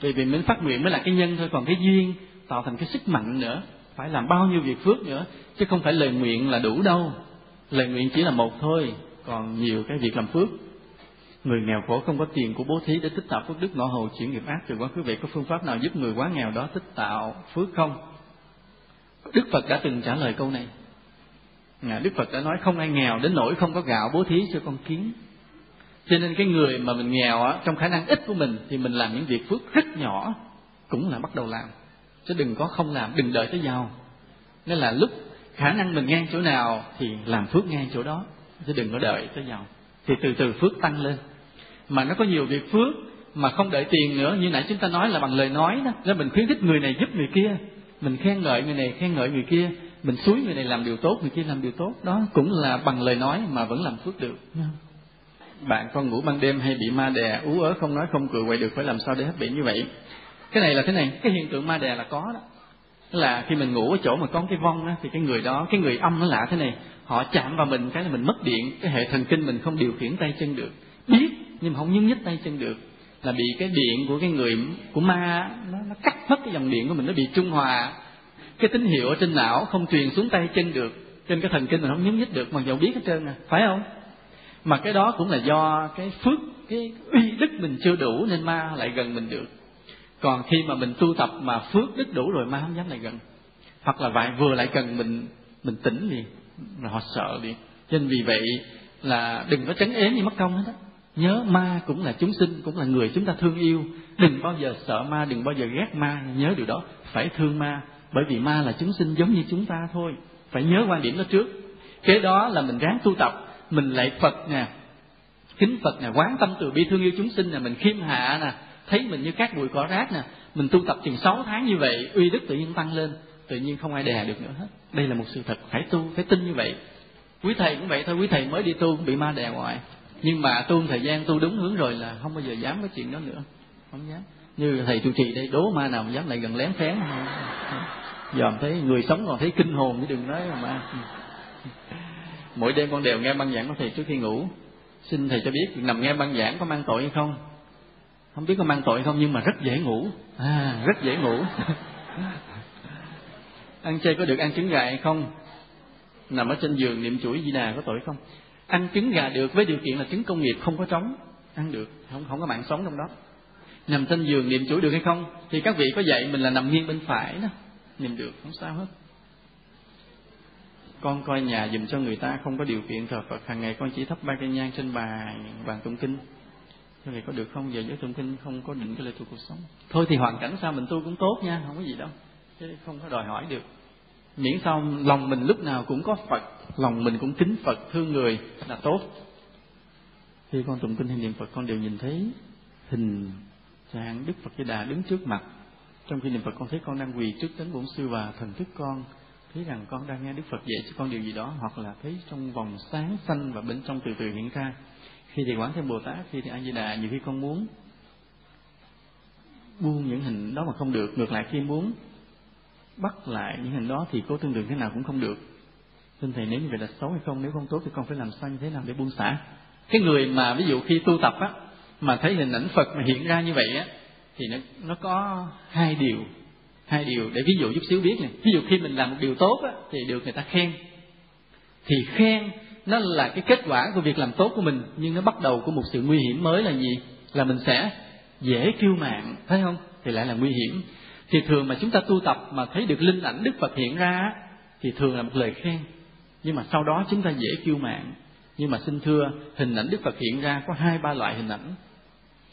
A: Vì vì mình phát nguyện mới là cái nhân thôi, còn cái duyên tạo thành cái sức mạnh nữa. Phải làm bao nhiêu việc phước nữa, chứ không phải lời nguyện là đủ đâu. Lời nguyện chỉ là một thôi, còn nhiều cái việc làm phước. Người nghèo khổ không có tiền của bố thí để tích tạo phước đức, ngõ hầu chuyển nghiệp ác từ quá khứ vậy có phương pháp nào giúp người quá nghèo đó tích tạo phước không? Đức phật đã từng trả lời câu này. Đức phật đã nói không ai nghèo đến nỗi không có gạo bố thí cho con kiến. Cho nên cái người mà mình nghèo á, trong khả năng ít của mình thì mình làm những việc phước rất nhỏ, cũng là bắt đầu làm. Chứ đừng có không làm, đừng đợi tới giàu. Nên là lúc khả năng mình ngang chỗ nào thì làm phước ngang chỗ đó, chứ đừng có đợi tới giàu. Thì từ từ phước tăng lên. Mà nó có nhiều việc phước mà không đợi tiền nữa, như nãy chúng ta nói là bằng lời nói đó nên mình khuyến khích người này giúp người kia mình khen ngợi người này, khen ngợi người kia. Mình suối người này làm điều tốt, người kia làm điều tốt. Đó cũng là bằng lời nói mà vẫn làm phước được. Bạn con ngủ ban đêm hay bị ma đè, ú ớ không nói không cười, quậy được phải làm sao để hết bị như vậy? Cái này là thế này, cái hiện tượng ma đè là có đó. Là khi mình ngủ ở chỗ mà có cái vong á, thì cái người đó, cái người âm nó lạ thế này. Họ chạm vào mình cái là mình mất điện. Cái hệ thần kinh mình không điều khiển tay chân được. Biết, nhưng mà không nhúng nhích tay chân được là bị cái điện của cái người của ma nó, nó cắt mất cái dòng điện của mình nó bị trung hòa. Cái tín hiệu ở trên não không truyền xuống tay chân được trên cái thần kinh mình không nhúng nhích được mà dầu biết hết trơn à phải không? Mà cái đó cũng là do cái phước cái uy đức mình chưa đủ nên ma lại gần mình được. Còn khi mà mình tu tập mà phước đức đủ rồi ma không dám lại gần. Hoặc là vậy vừa lại cần mình mình tỉnh liền là họ sợ liền. Nên vì vậy là đừng có tránh ế như mất công hết á nhớ ma cũng là chúng sinh, cũng là người chúng ta thương yêu. Đừng bao giờ sợ ma, đừng bao giờ ghét ma. Nhớ điều đó, phải thương ma. Bởi vì ma là chúng sinh giống như chúng ta thôi. Phải nhớ quan điểm đó trước. Kế đó là mình ráng tu tập. Mình lạy phật nè. Kính phật nè. Quán tâm từ bi thương yêu chúng sinh nè. Mình khiêm hạ nè. Thấy mình như các bụi cỏ rác nè. Mình tu tập chừng sáu tháng như vậy, uy đức tự nhiên tăng lên. Tự nhiên không ai đè được nữa hết. Đây là một sự thật. Phải tu, phải tin như vậy. Quý thầy cũng vậy thôi. Quý thầy mới đi tu cũng bị ma đè ngoài nhưng mà tu thời gian tu đúng hướng rồi là không bao giờ dám cái chuyện đó nữa. Không dám. Như thầy trụ trì đây, đố ma nào mà dám lại gần lén phén. Dòm thấy người sống còn thấy kinh hồn chứ đừng nói mà ma. Mỗi đêm con đều nghe băng giảng của thầy trước khi ngủ. Xin thầy cho biết nằm nghe băng giảng có mang tội hay không? Không biết có mang tội không nhưng mà rất dễ ngủ. À rất dễ ngủ. *laughs* Ăn chay có được ăn trứng gà hay không? Nằm ở trên giường niệm chuỗi di đà có tội không? Ăn trứng gà được với điều kiện là trứng công nghiệp không có trống, ăn được, không không có mạng sống trong đó. Nằm trên giường niệm chuỗi được hay không thì các vị có dạy mình là nằm nghiêng bên phải đó, niệm được không sao hết. Con coi nhà dùm cho người ta không có điều kiện, thờ Phật, hàng ngày con chỉ thắp ba cây nhang trên bàn bàn tụng kinh. Như vậy có được không? Giờ giới tụng kinh không có định cái lệ thuộc cuộc sống. Thôi thì hoàn cảnh sao mình tu cũng tốt nha, không có gì đâu. Chứ không có đòi hỏi được. Miễn sao lòng mình lúc nào cũng có Phật lòng mình cũng kính Phật, thương người là tốt. Khi con tụng kinh hay niệm Phật, con đều nhìn thấy hình trạng Đức Phật Di Đà đứng trước mặt. Trong khi niệm Phật, con thấy con đang quỳ trước tấn bổn sư và thần thức con, thấy rằng con đang nghe Đức Phật dạy cho con điều gì đó, hoặc là thấy trong vòng sáng xanh và bên trong từ từ hiện ra. Khi thì quán thêm Bồ Tát, khi thì A Di Đà, nhiều khi con muốn buông những hình đó mà không được, ngược lại khi muốn bắt lại những hình đó thì cố tương đường thế nào cũng không được xin thầy nếu như vậy là xấu hay không? Nếu không tốt thì con phải làm sao như thế nào để buông xả? Cái người mà ví dụ khi tu tập á mà thấy hình ảnh Phật mà hiện ra như vậy á thì nó nó có hai điều hai điều để ví dụ chút xíu biết này ví dụ khi mình làm một điều tốt á, thì được người ta khen. Thì khen nó là cái kết quả của việc làm tốt của mình nhưng nó bắt đầu của một sự nguy hiểm mới là gì? Là mình sẽ dễ kiêu mạng thấy không? Thì lại là nguy hiểm. Thì thường mà chúng ta tu tập mà thấy được linh ảnh đức phật hiện ra thì thường là một lời khen nhưng mà sau đó chúng ta dễ kiêu mạng nhưng mà xin thưa, hình ảnh đức phật hiện ra có hai, ba loại hình ảnh.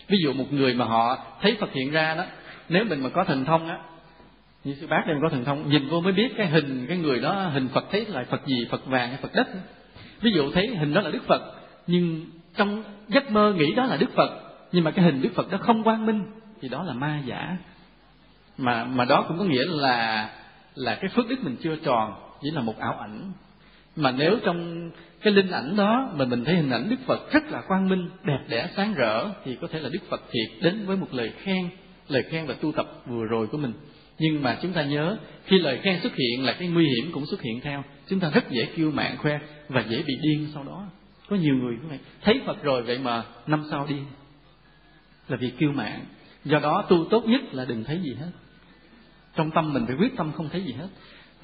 A: Ví dụ một người mà họ thấy phật hiện ra đó, nếu mình mà có thần thông á, như sư bác đây có thần thông, nhìn vô mới biết cái hình, cái người đó hình phật thấy là phật gì, phật vàng hay phật đất. Ví dụ thấy hình đó là đức phật, nhưng trong giấc mơ nghĩ đó là đức phật, nhưng mà cái hình đức phật đó không quang minh, thì đó là ma giả. Mà mà đó cũng có nghĩa là là cái phước đức mình chưa tròn, chỉ là một ảo ảnh mà nếu trong cái linh ảnh đó mà mình thấy hình ảnh đức phật rất là quang minh, đẹp đẽ, sáng rỡ, thì có thể là đức phật thiệt đến với một lời khen lời khen và tu tập vừa rồi của mình. Nhưng mà chúng ta nhớ, khi lời khen xuất hiện là cái nguy hiểm cũng xuất hiện theo. Chúng ta rất dễ kêu mạng khoe và dễ bị điên sau đó. Có nhiều người như vậy. Thấy phật rồi vậy mà năm sau điên. Là vì kêu mạng do đó tu tốt nhất là đừng thấy gì hết. Trong tâm mình phải quyết tâm không thấy gì hết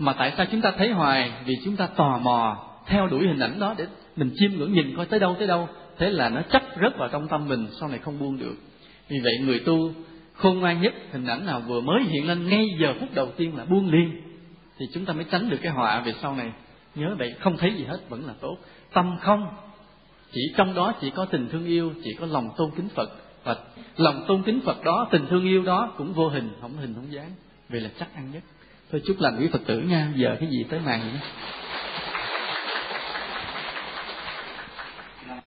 A: mà tại sao chúng ta thấy hoài? Vì chúng ta tò mò, theo đuổi hình ảnh đó để mình chiêm ngưỡng nhìn coi tới đâu tới đâu. Thế là nó chắc rớt vào trong tâm mình, sau này không buông được. Vì vậy người tu khôn ngoan nhất, hình ảnh nào vừa mới hiện lên ngay giờ phút đầu tiên là buông liền. Thì chúng ta mới tránh được cái họa. Về sau này, nhớ vậy, không thấy gì hết, vẫn là tốt. Tâm không, chỉ trong đó chỉ có tình thương yêu, chỉ có lòng tôn kính phật. Và lòng tôn kính phật đó, tình thương yêu đó cũng vô hình, không hình, không dáng. Vậy là chắc ăn nhất thôi chúc lành quý phật tử nha. Giờ cái gì tới màn vậy đó.